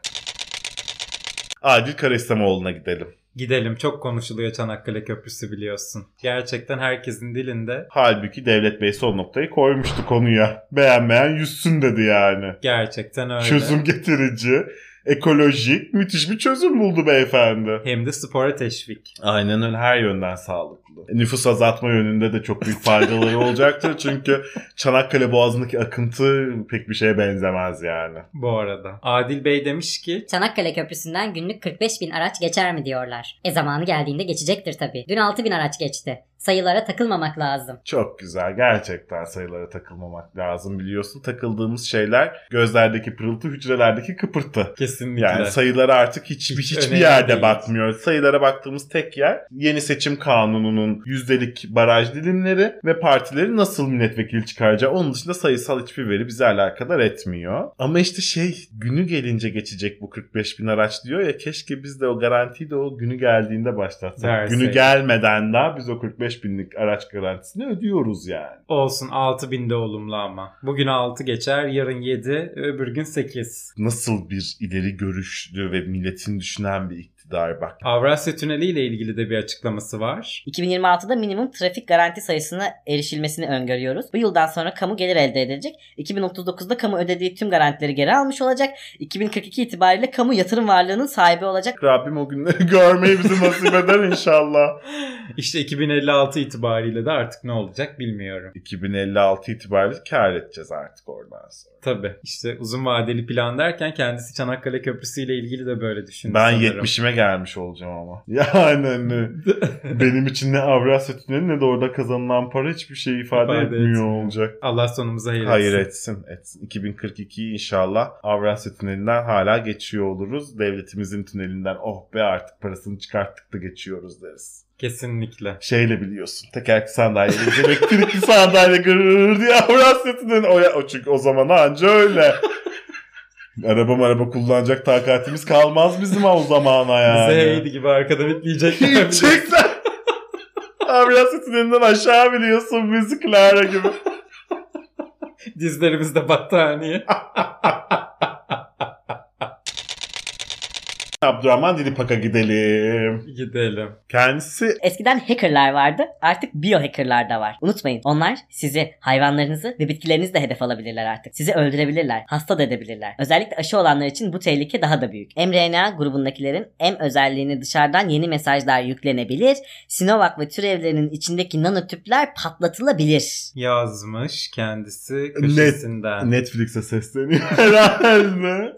Adil Karaİslamoğlu'na gidelim.
Gidelim. Çok konuşuluyor Çanakkale Köprüsü biliyorsun. Gerçekten herkesin dilinde
Halbuki Devlet Bey son noktayı koymuştu konuya. Beğenmeyen yüzsün dedi yani.
gerçekten öyle.
Çözüm getirici, ekolojik, müthiş bir çözüm buldu beyefendi.
Hem de spora teşvik.
Aynen öyle her yönden sağlıklı. Nüfus azaltma yönünde de çok büyük faydaları olacaktır. Çünkü Çanakkale Boğazı'ndaki akıntı pek bir şeye benzemez yani.
Bu arada. Adil Bey demiş ki
Çanakkale Köprüsü'nden günlük 45 bin araç geçer mi diyorlar. E zamanı geldiğinde geçecektir tabii. Dün 6 bin araç geçti. Sayılara takılmamak lazım.
Çok güzel. Gerçekten sayılara takılmamak lazım biliyorsun. Takıldığımız şeyler gözlerdeki pırıltı, hücrelerdeki kıpırtı.
kesinlikle.
Yani sayılara artık hiçbir,
Hiç
hiçbir yerde
değil.
bakmıyoruz. Sayılara baktığımız tek yer yeni seçim kanununun yüzdelik baraj dilimleri ve partilerin nasıl milletvekili çıkaracağı. Onun dışında sayısal hiçbir veri bizi alakadar etmiyor. Ama işte şey günü gelince geçecek bu 45 bin araç diyor ya keşke biz de o garantiyi de o günü geldiğinde başlatsak.
Verseydik.
Günü gelmeden daha biz o 45 binlik araç garantisini ödüyoruz yani.
Olsun 6000 de olumlu ama. Bugün 6 geçer, yarın 7, öbür gün 8.
Nasıl bir ileri görüşlü ve milletin düşünen bir iktidar bak.
Avrasya Tüneli ile ilgili de bir açıklaması var.
2026'da minimum trafik garanti sayısına erişilmesini öngörüyoruz. Bu yıldan sonra kamu gelir elde edilecek. 2039'da kamu ödediği tüm garantileri geri almış olacak. 2042 itibariyle kamu yatırım varlığının sahibi olacak.
Rabbim o günleri görmeyi bizi nasip eder inşallah.
İşte 2056 itibariyle de artık ne olacak bilmiyorum.
2056 itibariyle kar edeceğiz artık oradan sonra.
Tabii işte uzun vadeli plan derken kendisi Çanakkale Köprüsü ile ilgili de böyle düşündü
Ben
sanırım.
70'ime gelmiş olacağım ama. Yani hani benim için ne Avrasya Tüneli ne de orada kazanılan para hiçbir şey ifade,
İfade
etmiyor
etmiyor.
olacak.
Allah sonumuzu hayır,
Hayır
etsin.
etsin etsin. 2042'yi inşallah Avrasya Tüneli'nden hala geçiyor oluruz. Devletimizin tünelinden oh be artık parasını çıkarttık da geçiyoruz deriz.
Kesinlikle.
Şeyle biliyorsun. Tekerlekli sandalye, elektrikli sandalye gırrrr diye Avrasya Tüneli. O, o çünkü o zaman anca öyle. araba araba kullanacak takatimiz kalmaz bizim o zamana yani.
Bize heydi gibi arkada bitleyecekler.
Gerçekten. Ambulans setinden aşağı biliyorsun müzik Clara gibi.
Dizlerimizde battaniye.
Abdurrahman Dilipak'a gidelim.
Gidelim.
Kendisi
Eskiden hackerlar vardı. Artık biohackerlar da var. Unutmayın. Onlar sizi, hayvanlarınızı ve bitkilerinizi de hedef alabilirler artık. Sizi öldürebilirler. Hasta da edebilirler. Özellikle aşı olanlar için bu tehlike daha da büyük. mRNA grubundakilerin M özelliğini dışarıdan yeni mesajlar yüklenebilir. Sinovac ve türevlerinin içindeki nanotüpler patlatılabilir.
Yazmış kendisi köşesinden.
Netflix'e sesleniyor herhalde.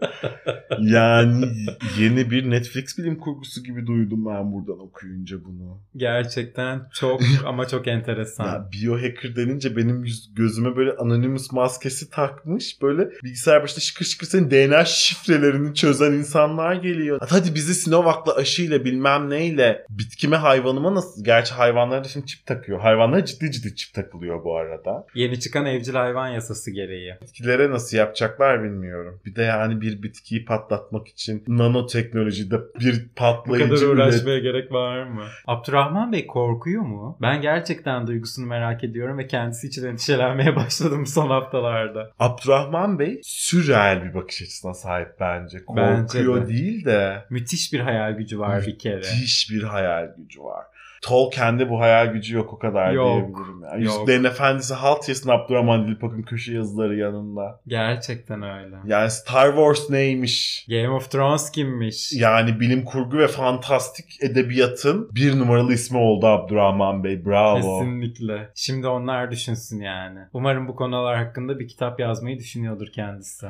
yani yeni bir Netflix bilim kurgusu gibi duydum ben buradan okuyunca bunu.
Gerçekten çok ama çok enteresan.
Ya biohacker denince benim yüz- gözüme böyle Anonymous maskesi takmış. Böyle bilgisayar başında şıkır şıkır senin DNA şifrelerini çözen insanlar geliyor. Hadi bizi Sinovac'la aşıyla bilmem neyle bitkime hayvanıma nasıl... Gerçi hayvanlara da şimdi çip takıyor. Hayvanlara ciddi ciddi çip takılıyor bu arada.
Yeni çıkan evcil hayvan yasası gereği.
Bitkilere nasıl yapacaklar bilmiyorum. Bir de yani bir bitkiyi patlatmak için nanoteknolojide bir
Bu
patlayıcı
kadar
üret-
uğraşmaya gerek var mı? Abdurrahman Bey korkuyor mu? Ben gerçekten duygusunu merak ediyorum ve kendisi için endişelenmeye başladım son haftalarda.
Abdurrahman Bey sürreal bir bakış açısına sahip bence.
Bence
Korkuyor
de.
değil de
Müthiş bir hayal gücü var bir kere.
müthiş bir hayal gücü var. Tolkien'de bu hayal gücü yok o kadar
Yok,
diyebilirim. Ya.
yok.
Yüzüklerin Efendisi halt yesin Abdurrahman Dilipak'ın köşe yazıları yanında.
Gerçekten öyle.
Yani Star Wars neymiş?
Game of Thrones kimmiş?
Yani bilim kurgu ve fantastik edebiyatın bir numaralı ismi oldu Abdurrahman Bey. Bravo.
Kesinlikle. Şimdi onlar düşünsün yani. Umarım bu konular hakkında bir kitap yazmayı düşünüyordur kendisi.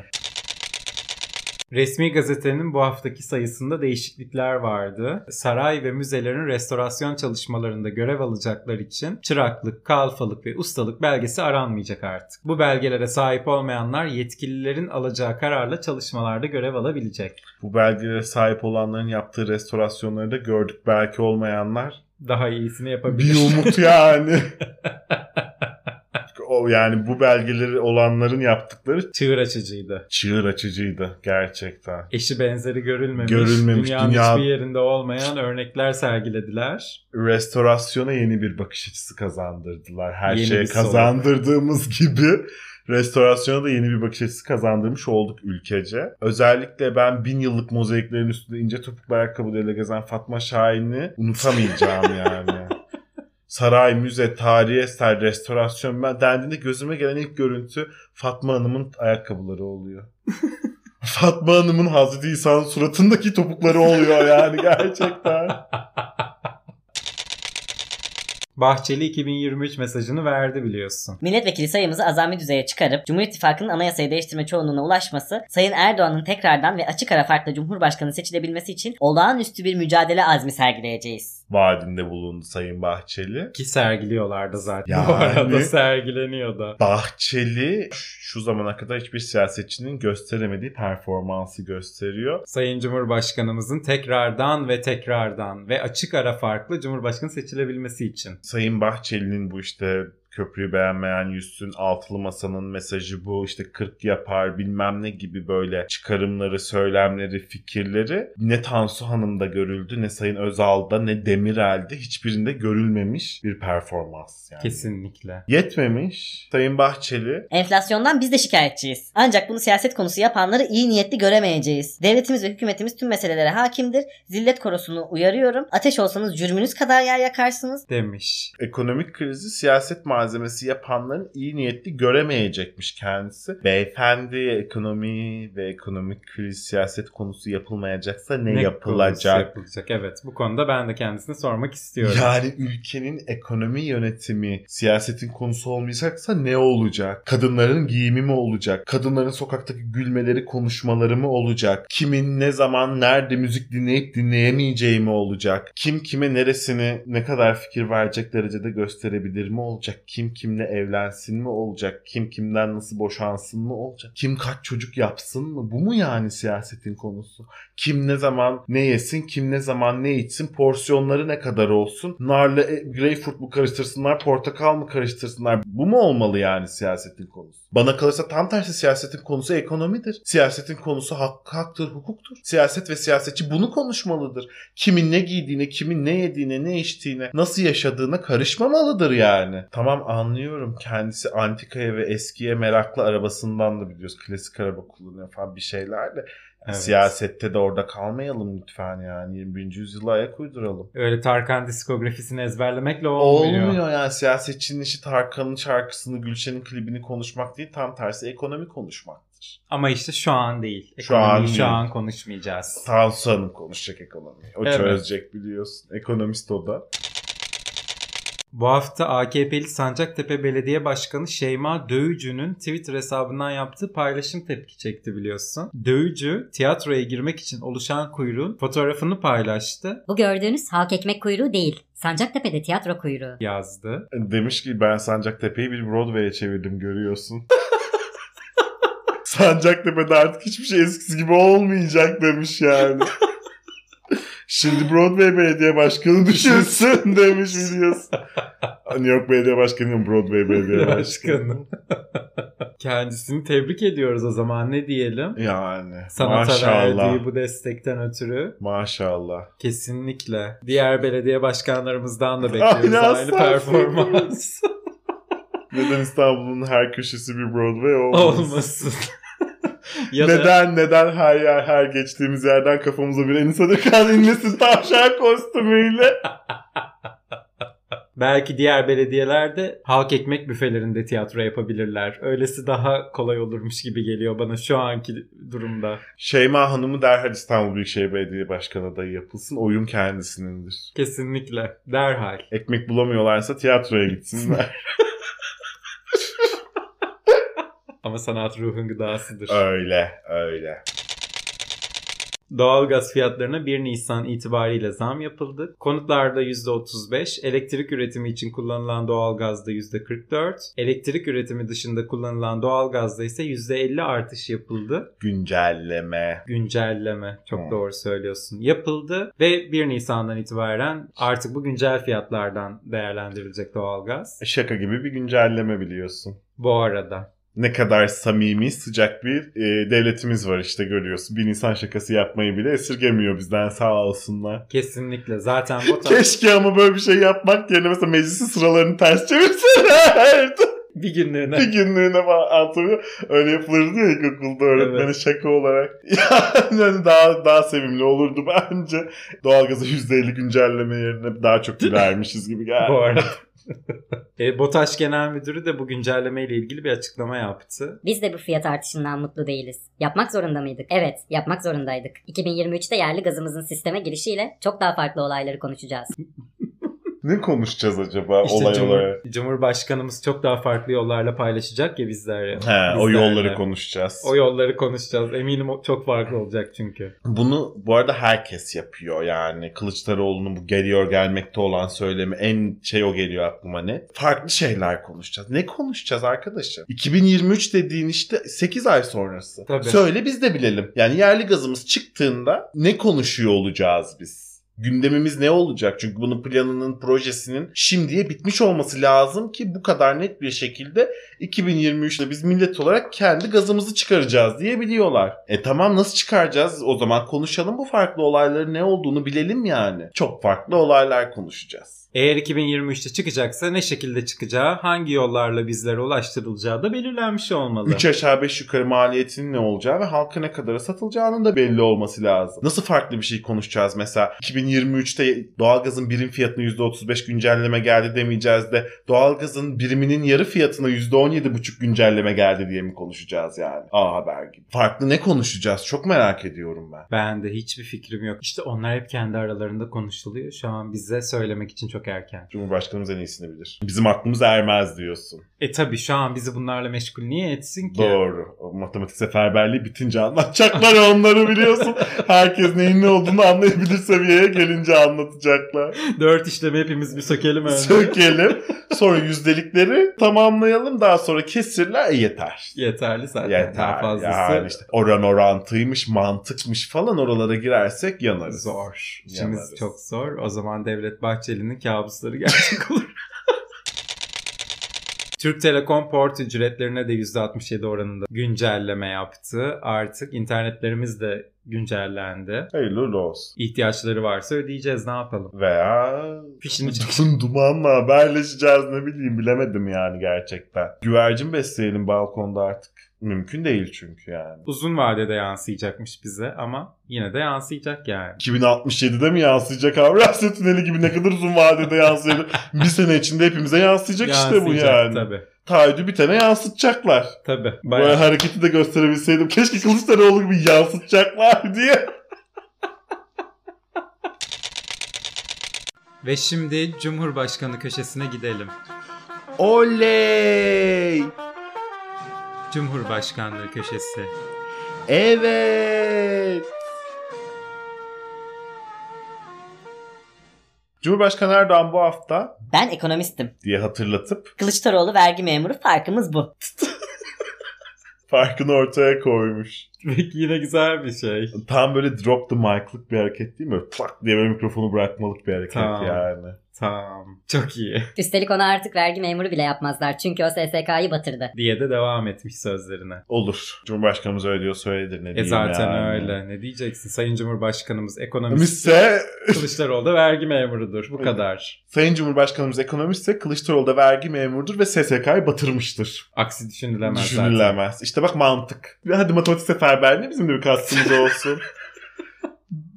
Resmi gazetenin bu haftaki sayısında değişiklikler vardı. Saray ve müzelerin restorasyon çalışmalarında görev alacaklar için çıraklık, kalfalık ve ustalık belgesi aranmayacak artık. Bu belgelere sahip olmayanlar yetkililerin alacağı kararla çalışmalarda görev alabilecek.
Bu belgelere sahip olanların yaptığı restorasyonları da gördük. Belki olmayanlar
Daha iyisini yapabilir.
bir umut yani. o yani bu belgeleri olanların yaptıkları
Çığır açıcıydı.
çığır açıcıydı gerçekten.
Eşi benzeri görülmemiş,
Görülmemiş,
dünyanın
dünya-
hiçbir yerinde olmayan örnekler sergilediler.
Restorasyona yeni bir bakış açısı kazandırdılar. Her
Yeni
şeye kazandırdığımız gibi restorasyona da yeni bir bakış açısı kazandırmış olduk ülkece. Özellikle ben bin yıllık mozaiklerin üstünde ince topuklu ayakkabılarıyla gezen Fatma Şahin'i unutamayacağım yani. Saray, müze, tarihi eser, restorasyon ben dendiğinde gözüme gelen ilk görüntü Fatma Hanım'ın ayakkabıları oluyor. Fatma Hanım'ın Hazreti İsa'nın suratındaki topukları oluyor yani gerçekten.
Bahçeli 2023 mesajını verdi biliyorsun.
Milletvekili sayımızı azami düzeye çıkarıp Cumhur İttifakı'nın anayasayı değiştirme çoğunluğuna ulaşması, Sayın Erdoğan'ın tekrardan ve açık ara farkla Cumhurbaşkanı seçilebilmesi için olağanüstü bir mücadele azmi sergileyeceğiz.
Vaadinde bulundu Sayın Bahçeli.
Ki sergiliyorlardı zaten.
Yani-
Bu arada sergileniyor da.
Bahçeli şu zamana kadar hiçbir siyasetçinin gösteremediği performansı gösteriyor.
Sayın Cumhurbaşkanımızın tekrardan ve tekrardan ve açık ara farklı Cumhurbaşkanı seçilebilmesi için.
Sayın Bahçeli'nin bu işte köprüyü beğenmeyen yüzsün altılı masanın mesajı bu işte 40 yapar bilmem ne gibi böyle çıkarımları, söylemleri, fikirleri ne Tansu Hanım'da görüldü ne Sayın Özal'da ne Demirel'de hiçbirinde görülmemiş bir performans yani.
Kesinlikle.
Yetmemiş. Sayın Bahçeli
Enflasyondan biz de şikayetçiyiz. Ancak bunu siyaset konusu yapanları iyi niyetli göremeyeceğiz. Devletimiz ve hükümetimiz tüm meselelere hakimdir. Zillet korosunu uyarıyorum. Ateş olsanız cürmünüz kadar yer yakarsınız.
Demiş.
ekonomik krizi siyaset malzemesi yapanların iyi niyetli göremeyecekmiş kendisi. Beyefendi ekonomi ve ekonomik kriz siyaset konusu yapılmayacaksa ne,
konusu
yapılacak?
yapılacak? Evet bu konuda ben de kendisine sormak istiyorum.
Yani ülkenin ekonomi yönetimi siyasetin konusu olmayacaksa ne olacak? Kadınların giyimi mi olacak? Kadınların sokaktaki gülmeleri, konuşmaları mı olacak? Kimin ne zaman nerede müzik dinleyip dinleyemeyeceği mi olacak? Kim kime neresini ne kadar fikir verecek derecede gösterebilir mi olacak? Kim kimle evlensin mi olacak? Kim kimden nasıl boşansın mı olacak? Kim kaç çocuk yapsın mı? Bu mu yani siyasetin konusu? Kim ne zaman ne yesin? Kim ne zaman ne içsin? Porsiyonları ne kadar olsun? Narla e, greyfurt mu karıştırsınlar? Portakal mı karıştırsınlar? Bu mu olmalı yani siyasetin konusu? Bana kalırsa tam tersi siyasetin konusu ekonomidir. Siyasetin konusu hak, haktır, hukuktur. Siyaset ve siyasetçi bunu konuşmalıdır. Kimin ne giydiğine, kimin ne yediğine, ne içtiğine, nasıl yaşadığına karışmamalıdır yani. Tamam anlıyorum. Kendisi antikaya ve eskiye meraklı arabasından da biliyoruz. Klasik araba kullanıyor falan bir şeyler de.
Evet.
Siyasette de orada kalmayalım lütfen yani. 21. yüzyıla ayak uyduralım.
Öyle Tarkan diskografisini ezberlemekle olmuyor.
Olmuyor yani siyasetçinin işi Tarkan'ın şarkısını, Gülşen'in klibini konuşmak değil tam tersi ekonomi konuşmaktır.
Ama işte şu an değil.
Şu
Ekonomiyi
an
şu an konuşmayacağız.
Tansu Hanım konuşacak ekonomiyi. O
Evet.
çözecek biliyorsun. Ekonomist o da.
Bu hafta AKP'li Sancaktepe Belediye Başkanı Şeyma Dövücü'nün Twitter hesabından yaptığı paylaşım tepki çekti biliyorsun. Dövücü tiyatroya girmek için oluşan kuyruğun fotoğrafını paylaştı
Bu gördüğünüz halk ekmek kuyruğu değil. Sancaktepe'de tiyatro kuyruğu.
yazdı.
Demiş ki ben Sancaktepe'yi bir Broadway'e çevirdim görüyorsun. Sancaktepe'de artık hiçbir şey eskisi gibi olmayacak demiş yani. Şimdi Broadway Belediye Başkanı düşünsün demiş biliyorsun. New York Belediye Başkanı Broadway Belediye Başkanı.
Kendisini tebrik ediyoruz o zaman ne diyelim.
Yani
Sanata
maşallah.
verdiği bu destekten ötürü
Maşallah.
kesinlikle. Diğer belediye başkanlarımızdan da bekliyoruz aynı
asla
performans.
Neden İstanbul'un her köşesi bir Broadway olmasın?
Olmasın. Ya da
neden neden her yer her geçtiğimiz yerden kafamıza bir Enisa Döken inlesin tavşan kostümüyle?
belki diğer belediyelerde halk ekmek büfelerinde tiyatro yapabilirler. Öylesi daha kolay olurmuş gibi geliyor bana şu anki durumda.
Şeyma Hanım'ı derhal İstanbul Büyükşehir Belediye Başkanı adayı yapılsın. Oyun kendisinindir.
Kesinlikle. Derhal.
Ekmek bulamıyorlarsa tiyatroya gitsinler.
Ama sanat ruhun gıdasıdır.
öyle öyle.
Doğalgaz fiyatlarına 1 Nisan itibariyle zam yapıldı. Konutlarda %35, elektrik üretimi için kullanılan doğalgazda %44, elektrik üretimi dışında kullanılan doğalgazda ise %50 artış yapıldı.
Güncelleme.
Güncelleme. Çok
Hmm.
doğru söylüyorsun. Yapıldı ve 1 Nisan'dan itibaren artık bu güncel fiyatlardan değerlendirilecek doğalgaz.
Şaka gibi bir güncelleme biliyorsun.
Bu arada.
Ne kadar samimi, sıcak bir e, devletimiz var işte görüyorsun. Bir insan şakası yapmayı bile esirgemiyor bizden sağ olsunlar.
Kesinlikle. Zaten bu tarz
Keşke ama böyle bir şey yapmak yerine mesela meclisin sıralarını ters çevirseler.
bir günlüğüne
bir günlüğüne falan anlatabiliyor. Öyle yapılırdı ya ilkokulda öğretmene
Evet.
şaka olarak. Yani daha daha sevimli olurdu bence. Doğalgaza %50 güncelleme yerine daha çok vermişiz gibi geldi.
bu arada. E, BOTAŞ Genel Müdürü de bu güncelleme ile ilgili bir açıklama yaptı.
Biz de bu fiyat artışından mutlu değiliz. Yapmak zorunda mıydık? Evet, yapmak zorundaydık. 2023'te yerli gazımızın sisteme girişiyle çok daha farklı olayları konuşacağız.
Ne konuşacağız acaba
İşte
olay
Cumhur-
olarak?
Cumhurbaşkanımız çok daha farklı yollarla paylaşacak ya bizlerle.
He, o
Bizlerle.
yolları konuşacağız.
O yolları konuşacağız. Eminim o çok farklı olacak çünkü.
Bunu bu arada herkes yapıyor yani. Kılıçdaroğlu'nun bu geliyor gelmekte olan söylemi en şey o geliyor aklıma ne? Farklı şeyler konuşacağız. Ne konuşacağız arkadaşım? 2023 dediğin işte 8 ay sonrası.
Tabii.
Söyle biz de bilelim. Yani yerli gazımız çıktığında ne konuşuyor olacağız biz? Gündemimiz ne olacak? Çünkü bunun planının, projesinin şimdiye bitmiş olması lazım ki bu kadar net bir şekilde 2023'te biz millet olarak kendi gazımızı çıkaracağız diye biliyorlar. E tamam nasıl çıkaracağız? O zaman konuşalım bu farklı olayların ne olduğunu bilelim yani. Çok farklı olaylar konuşacağız.
Eğer 2023'te çıkacaksa ne şekilde çıkacağı, hangi yollarla bizlere ulaştırılacağı da belirlenmiş olmalı.
3 aşağı 5 yukarı maliyetinin ne olacağı ve halka ne kadara satılacağının da belli olması lazım. Nasıl farklı bir şey konuşacağız mesela? 2023'te doğalgazın birim fiyatına %35 güncelleme geldi demeyeceğiz de doğalgazın biriminin yarı fiyatına %17,5 güncelleme geldi diye mi konuşacağız yani? A Haber gibi. Farklı ne konuşacağız? Çok merak ediyorum ben.
Ben de hiçbir fikrim yok. İşte onlar hep kendi aralarında konuşuluyor. Şu an bize söylemek için çok erken.
Cumhurbaşkanımız en iyisini bilir. Bizim aklımız ermez diyorsun.
E tabi şu an bizi bunlarla meşgul niye etsin ki?
Doğru. O matematik seferberliği bitince anlatacaklar onları biliyorsun. Herkes neyin ne olduğunu anlayabilir seviyeye gelince anlatacaklar.
Dört işlemi hepimiz bir sökelim önce.
Sökelim. Sonra yüzdelikleri tamamlayalım. Daha sonra kesirler. E, yeter.
Yeterli zaten. Daha
Yeter.
fazlası
Yani işte oran orantıymış, mantıkmış falan oralara girersek yanarız.
zor. İşimiz
Yanarız.
çok zor. O zaman Devlet Bahçeli'nin kabusları gerçek olur. Türk Telekom port ücretlerine de %67 oranında güncelleme yaptı. Artık internetlerimiz de güncellendi.
Hayırlı olsun.
İhtiyaçları varsa ödeyeceğiz ne yapalım.
Veya
Fişini.
Dum dumanla haberleşeceğiz ne bileyim bilemedim yani gerçekten. Güvercin besleyelim balkonda artık. Mümkün değil çünkü yani.
Uzun vadede yansıyacakmış bize ama yine de yansıyacak yani.
2067'de mi yansıyacak Avrasya Tüneli gibi ne kadar uzun vadede yansıyacak. bir sene içinde hepimize yansıyacak, işte bu
Yansıyacak
yani.
Tabii.
Taahhüdü bitene yansıtacaklar.
Tabii.
Bu
Bayağı.
hareketi de gösterebilseydim. Keşke Kılıçdaroğlu gibi yansıtacaklar diye.
Ve şimdi Cumhurbaşkanı köşesine gidelim.
Oley!
Cumhurbaşkanlığı köşesi.
Evet. Cumhurbaşkanı Erdoğan bu hafta
Ben ekonomistim.
diye hatırlatıp
Kılıçdaroğlu vergi memuru farkımız bu.
farkını ortaya koymuş.
Peki yine güzel bir şey.
Tam böyle drop the mic'lık bir hareket değil mi? Tak diye böyle mikrofonu bırakmalık bir hareket
Tamam.
yani.
Tamam. Çok iyi.
Üstelik ona artık vergi memuru bile yapmazlar. Çünkü o SSK'yı batırdı.
Diye de devam etmiş sözlerine.
Olur. Cumhurbaşkanımız öyle diyor söyledir ne
E
diyeyim
zaten
yani.
öyle. Ne diyeceksin? Sayın Cumhurbaşkanımız ekonomist.
Ekonomistse,
Kılıçdaroğlu da vergi memurudur. Bu kadar.
Sayın Cumhurbaşkanımız ekonomistse Kılıçdaroğlu da vergi memurudur ve SSK'yı batırmıştır.
Aksi düşünülemez zaten.
Düşünülemez. İşte bak mantık. Hadi matematik seferberliğine bizim de bir katkımız olsun.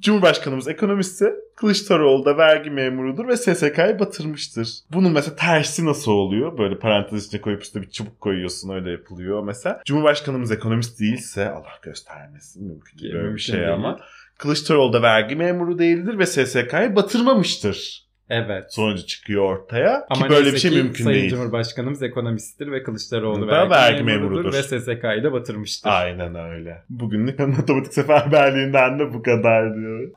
Cumhurbaşkanımız ekonomistse Kılıçdaroğlu da vergi memurudur ve SSK'yı batırmıştır. Bunun mesela tersi nasıl oluyor? Böyle parantez içine koyup üstüne bir çubuk koyuyorsun öyle yapılıyor mesela. Cumhurbaşkanımız ekonomist değilse Allah göstermesin mümkün değil böyle bir şey
değil.
ama. Kılıçdaroğlu da vergi memuru değildir ve SSK'yı batırmamıştır.
Evet.
Sonucu çıkıyor ortaya
Ama
ki böyle bir şey
ki
mümkün
Sayın
değil.
Cumhurbaşkanımız ekonomisttir ve Kılıçdaroğlu
Da
vergi, memurudur, ve SSK'yı da batırmıştır.
Aynen öyle. Bugünlük matematik seferberliğinden de bu kadar diyor.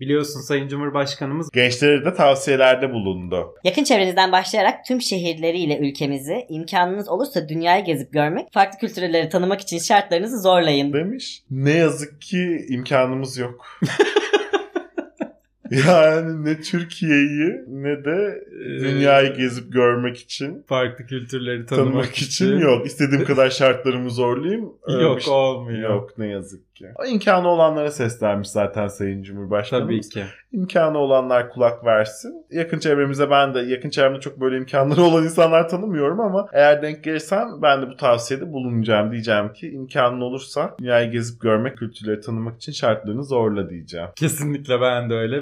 Biliyorsun Sayın Cumhurbaşkanımız
Gençlere de tavsiyelerde bulundu.
Yakın çevrenizden başlayarak tüm şehirleriyle ülkemizi imkanınız olursa dünyayı gezip görmek, farklı kültürleri tanımak için şartlarınızı zorlayın.
Demiş. Ne yazık ki imkanımız yok. yani ne Türkiye'yi ne de
e,
dünyayı gezip görmek için
farklı kültürleri tanımak,
tanımak için yok. İstediğim kadar şartlarımı zorlayayım.
Yok
şey-
olmuyor.
Yok ne yazık ki. O imkanı olanlara seslenmiş zaten Sayın Cumhurbaşkanımız.
Tabii ki.
İmkanı olanlar kulak versin. Yakın çevremize ben de yakın çevremde çok böyle imkanları olan insanlar tanımıyorum ama eğer denk gelirsem ben de bu tavsiyede bulunacağım. Diyeceğim ki imkanın olursa dünyayı gezip görmek, kültürleri tanımak için şartlarını zorla diyeceğim.
Kesinlikle ben de öyle.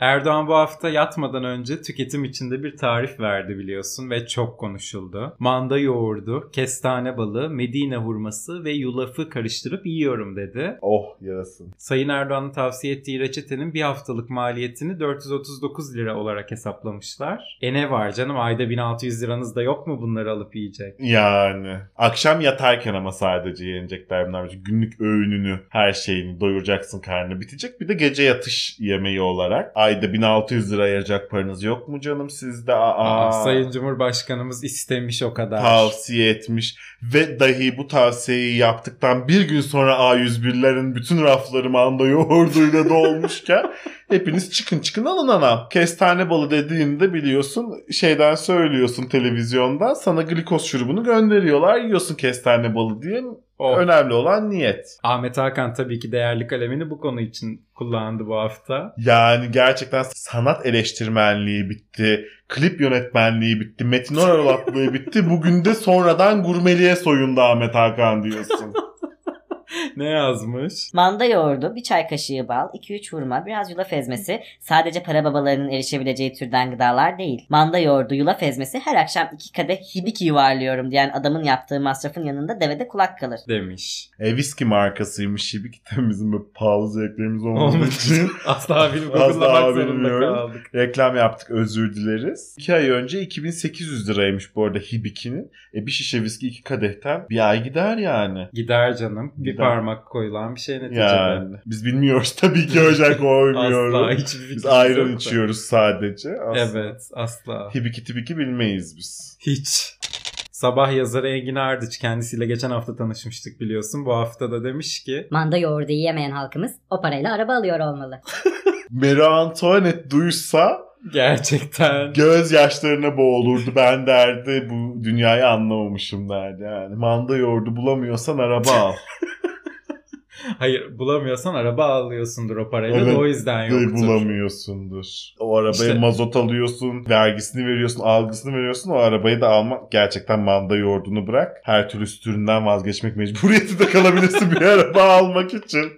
Erdoğan bu hafta yatmadan önce tüketim içinde bir tarif verdi biliyorsun ve çok konuşuldu. Manda yoğurdu, kestane balı, medine hurması ve yulafı karıştırıp yiyorum dedi.
Oh yarasın.
Sayın Erdoğan'ın tavsiye ettiği reçetenin bir haftalık maliyetini 439 lira olarak hesaplamışlar. E ne var canım ayda 1600 liranız da yok mu bunları alıp yiyecek?
Yani akşam yatarken ama sadece yenecekler bunlar. Günlük öğününü, her şeyini doyuracaksın karnı bitecek. Bir de gece yatış yemeği olarak ayda 1600 lira ayıracak paranız yok mu canım sizde? Aa,
Aa, Sayın Cumhurbaşkanımız istemiş o kadar.
tavsiye etmiş ve dahi bu tavsiyeyi yaptıktan bir gün sonra A101'lerin bütün rafları manda yoğurduyla dolmuşken hepiniz çıkın çıkın alın anam. Kestane balı dediğinde biliyorsun şeyden söylüyorsun televizyondan sana glikoz şurubunu gönderiyorlar yiyorsun kestane balı diye.
Oh.
Önemli olan niyet.
Ahmet Hakan tabii ki değerli kalemini bu konu için kullandı bu hafta.
Yani gerçekten sanat eleştirmenliği bitti. Klip yönetmenliği bitti. Metin Oralatlığı bitti. Bugün de sonradan gurmeliğe soyundu Ahmet Hakan diyorsun.
ne yazmış?
Manda yoğurdu, bir çay kaşığı bal, 2-3 hurma, biraz yulaf ezmesi sadece para babalarının erişebileceği türden gıdalar değil. Manda yoğurdu, yulaf ezmesi her akşam iki kadeh hibiki yuvarlıyorum diyen adamın yaptığı masrafın yanında devede kulak kalır.
Demiş.
E, viski markasıymış Şibik de bizim böyle pahalı zevklerimiz olmadığı için
için asla bilmiyorum.
Asla
kaldık.
reklam yaptık özür dileriz. 2 ay önce 2800 liraymış bu arada Hibiki'nin. E bir şişe viski iki kadehten bir ay gider yani.
Gider canım. Bir
Gider.
parmak parmak koyulan bir şey neticede.
Yani biz bilmiyoruz tabii ki öjen koymuyoruz.
Asla hiçbir
Biz
fikrimiz
ayran
yok da.
içiyoruz sadece. Asla.
Evet asla.
Hibiki tibiki bilmeyiz biz.
Hiç. Sabah yazarı Engin Ardıç kendisiyle geçen hafta tanışmıştık biliyorsun. Bu hafta da demiş ki
Manda yoğurdu yiyemeyen halkımız o parayla araba alıyor olmalı.
Marie Antoinette duysa
gerçekten
gözyaşlarına boğulurdu. Ben derdi bu dünyayı anlamamışım derdi yani. Manda yoğurdu bulamıyorsan araba al.
hayır bulamıyorsan araba alıyorsundur o parayla
Evet,
da o yüzden yoktur.
bulamıyorsundur. O arabaya
İşte-
mazot alıyorsun, vergisini veriyorsun, algısını veriyorsun. O arabayı da almak gerçekten manda yoğurdunu bırak. Her türlü türünden vazgeçmek mecburiyetinde kalabilirsin bir araba almak için.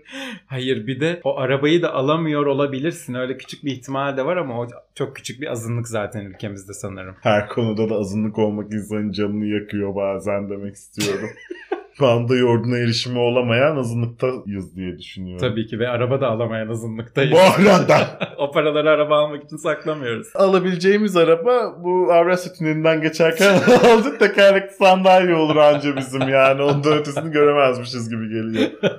Hayır bir de o arabayı da alamıyor olabilirsin. Öyle küçük bir ihtimal de var ama o çok küçük bir azınlık zaten ülkemizde sanırım.
Her konuda da azınlık olmak insanın canını yakıyor bazen demek istiyorum. Manda yoğurduna erişimi olamayan azınlıktayız diye düşünüyorum.
Tabii ki ve araba da alamayan azınlıktayız.
Bu arada
o paraları araba almak için saklamıyoruz.
alabileceğimiz araba bu Avrasya Tüneli'nden geçerken aldık tekerlekli sandalye olur anca bizim yani. Ondan ötesini göremezmişiz gibi geliyor.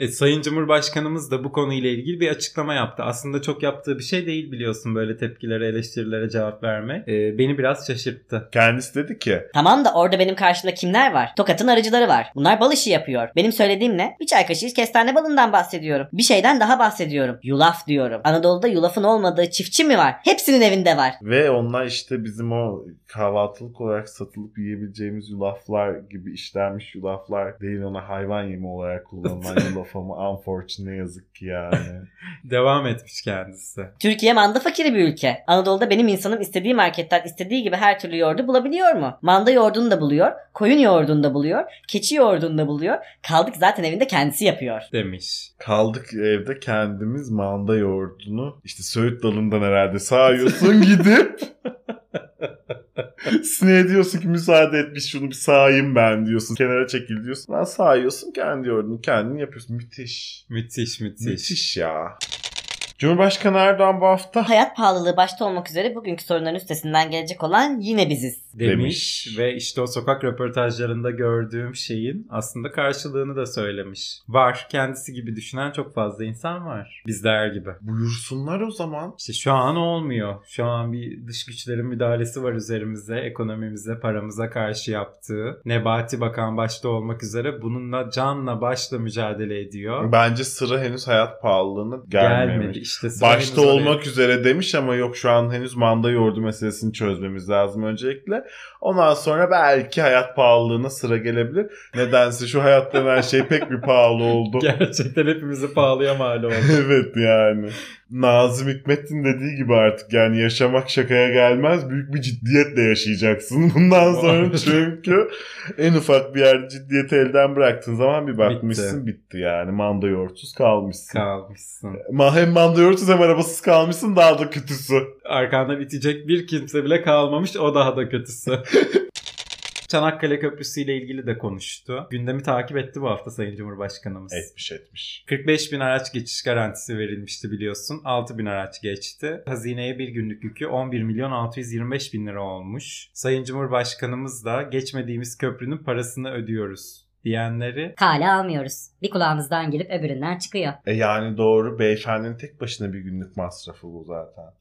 E, Sayın Cumhurbaşkanımız da bu konuyla ilgili bir açıklama yaptı. Aslında çok yaptığı bir şey değil biliyorsun böyle tepkilere, eleştirilere cevap vermek. E, beni biraz şaşırttı.
Kendisi dedi ki
Tamam da orada benim karşımda kimler var? Tokat'ın arıcıları var. Bunlar bal işi yapıyor. Benim söylediğim ne? Bir çay kaşığı kestane balından bahsediyorum. Bir şeyden daha bahsediyorum. Yulaf diyorum. Anadolu'da yulafın olmadığı çiftçi mi var? Hepsinin evinde var.
ve onlar işte bizim o kahvaltılık olarak satılıp yiyebileceğimiz yulaflar gibi işlenmiş yulaflar değil ona hayvan yemi olarak kullanılan yulaf ama unfortunate ne yazık ki yani.
Devam etmiş kendisi.
Türkiye manda fakiri bir ülke. Anadolu'da benim insanım istediği marketten istediği gibi her türlü yoğurdu bulabiliyor mu? Manda yoğurdunu da buluyor. Koyun yoğurdunu da buluyor. Keçi yoğurdunu da buluyor. Kaldık zaten evinde kendisi yapıyor.
Demiş.
Kaldık evde kendimiz manda yoğurdunu işte söğüt dalından herhalde sağıyorsun gidip Sineğe diyorsun ki müsaade et biz şunu bir sağayım ben diyorsun. Kenara çekil diyorsun. Lan sağıyorsun kendi yoğurdunu kendin yapıyorsun. Müthiş.
Müthiş müthiş.
Müthiş ya. Cumhurbaşkanı Erdoğan bu hafta
Hayat pahalılığı başta olmak üzere bugünkü sorunların üstesinden gelecek olan yine biziz.
Demiş.
Demiş.
ve işte o sokak röportajlarında gördüğüm şeyin aslında karşılığını da söylemiş. Var. Kendisi gibi düşünen çok fazla insan var. Bizler gibi.
buyursunlar o zaman.
İşte şu an olmuyor. Şu an bir dış güçlerin müdahalesi var üzerimize, ekonomimize, paramıza karşı yaptığı. Nebati Bakan başta olmak üzere bununla canla başla mücadele ediyor.
Bence sıra henüz hayat pahalılığına gelmemiş.
Gelmedi. İşte
Başta
henüz oraya-
olmak üzere demiş ama yok şu an henüz manda yoğurdu meselesini çözmemiz lazım öncelikle. Ondan sonra belki hayat pahalılığına sıra gelebilir. Nedense şu hayat denen şey pek bir pahalı oldu.
Gerçekten hepimizi pahalıya mal oldu.
evet yani. Nazım Hikmet'in dediği gibi artık yani yaşamak şakaya gelmez. Büyük bir ciddiyetle yaşayacaksın bundan sonra çünkü en ufak bir yerde ciddiyeti elden bıraktığın zaman bir bakmışsın bitti, yani. Manda yoğurtsuz kalmışsın.
Kalmışsın.
Hem manda yoğurtsuz hem arabasız kalmışsın daha da kötüsü.
Arkandan itecek bir kimse bile kalmamış. O daha da kötüsü. Çanakkale Köprüsü ile ilgili de konuştu. Gündemi takip etti bu hafta Sayın Cumhurbaşkanımız.
Etmiş etmiş.
45 bin araç geçiş garantisi verilmişti biliyorsun. 6 bin araç geçti. Hazineye bir günlük yükü 11 milyon 625 bin lira olmuş. Sayın Cumhurbaşkanımız da geçmediğimiz köprünün parasını ödüyoruz diyenleri
Kale almıyoruz. Bir kulağımızdan girip öbüründen çıkıyor.
E yani doğru beyefendinin tek başına bir günlük masrafı bu zaten.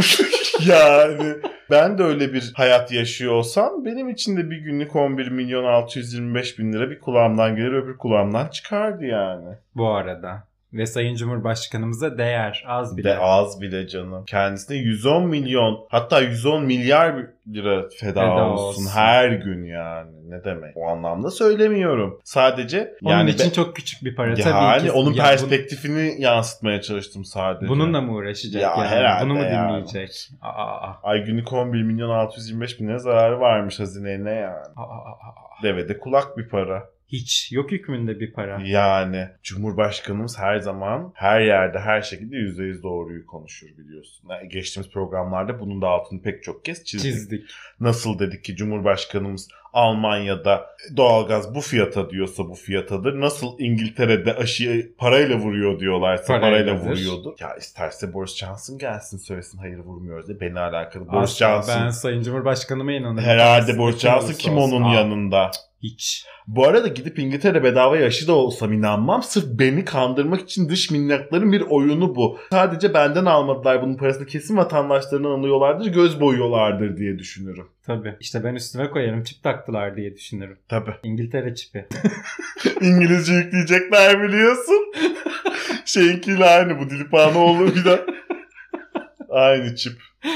yani ben de öyle bir hayat yaşıyor olsam benim için de bir günlük 11 milyon 625 bin lira bir kulağımdan gelir öbür kulağımdan çıkardı yani.
bu arada. Ve Sayın Cumhurbaşkanımıza değer az bile.
De az bile canım. Kendisine 110 milyon hatta 110 milyar lira feda,
Feda
olsun,
olsun.
her gün yani. Ne demek? O anlamda söylemiyorum. Sadece
Onun
yani
için
be-
çok küçük bir para
yani
tabii ki.
onun
Ya
perspektifini yansıtmaya çalıştım sadece.
bun- bununla mı uğraşacak
Ya
yani?
herhalde
Bunu mu
yani.
dinleyecek? Aa, aa,
Ay günlük 11 milyon 625 bin zararı varmış hazineye ne yani.
aa, aa, aa.
Devede kulak bir para.
Hiç. Yok hükmünde bir para.
Yani Cumhurbaşkanımız her zaman her yerde her şekilde %100 doğruyu konuşur biliyorsun. Yani geçtiğimiz programlarda bunun da altını pek çok kez çizdik.
Çizdik.
Nasıl dedik ki Cumhurbaşkanımız Almanya'da doğalgaz bu fiyata diyorsa bu fiyatadır. Nasıl İngiltere'de aşıyı parayla vuruyor diyorlarsa parayla,
Parayladır.
vuruyordur. Ya isterse Boris Johnson gelsin söylesin hayır vurmuyoruz diye. Beni alakalı Boris Johnson.
Ben Sayın Cumhurbaşkanıma inanırım.
Herhalde Boris
kim
Johnson kim
olsun.
onun
Aa,
yanında?
Hiç.
Bu arada gidip İngiltere bedava aşı da olsam inanmam. Sırf beni kandırmak için dış minnakların bir oyunu bu. Sadece benden almadılar bunun parasını kesin vatandaşlarından alıyorlardır, göz boyuyorlardır diye düşünürüm.
Tabii. İşte ben üstüme koyarım çip taktılar diye düşünürüm.
Tabii.
İngiltere çipi.
İngilizce yükleyecekler biliyorsun. Şeyinkiyle aynı bu Dilipanoğlu bir de. aynı çip.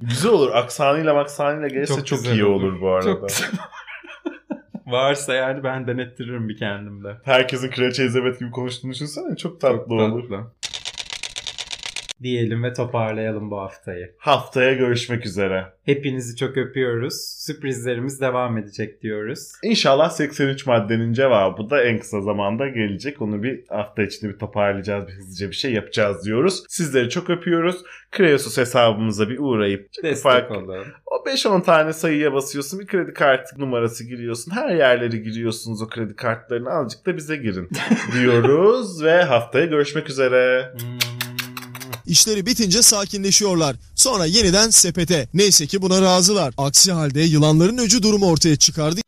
Güzel olur. Aksanıyla maksanıyla gelirse çok,
güzel
iyi olur bu arada.
Çok güzel. Varsa yani ben denettiririm bir kendimde.
Herkesin Kraliçe Elizabeth gibi konuştuğunu düşünsene. Çok tatlı olur.
Tatlı. Diyelim ve toparlayalım bu haftayı.
Haftaya görüşmek üzere.
Hepinizi çok öpüyoruz. Sürprizlerimiz devam edecek diyoruz.
İnşallah 83 maddenin cevabı da en kısa zamanda gelecek. Onu bir hafta içinde bir toparlayacağız. Bir hızlıca bir şey yapacağız diyoruz. Sizleri çok öpüyoruz. Kreosus hesabımıza bir uğrayıp
Destek
ufak
olun.
o 5-10 tane sayıya basıyorsun. Bir kredi kartı numarası giriyorsun. Her yerleri giriyorsunuz o kredi kartlarını. Azıcık da bize girin diyoruz ve haftaya görüşmek üzere.
İşleri bitince sakinleşiyorlar. Sonra yeniden sepete. Neyse ki buna razılar. Aksi halde yılanların öcü durumu ortaya çıkardı.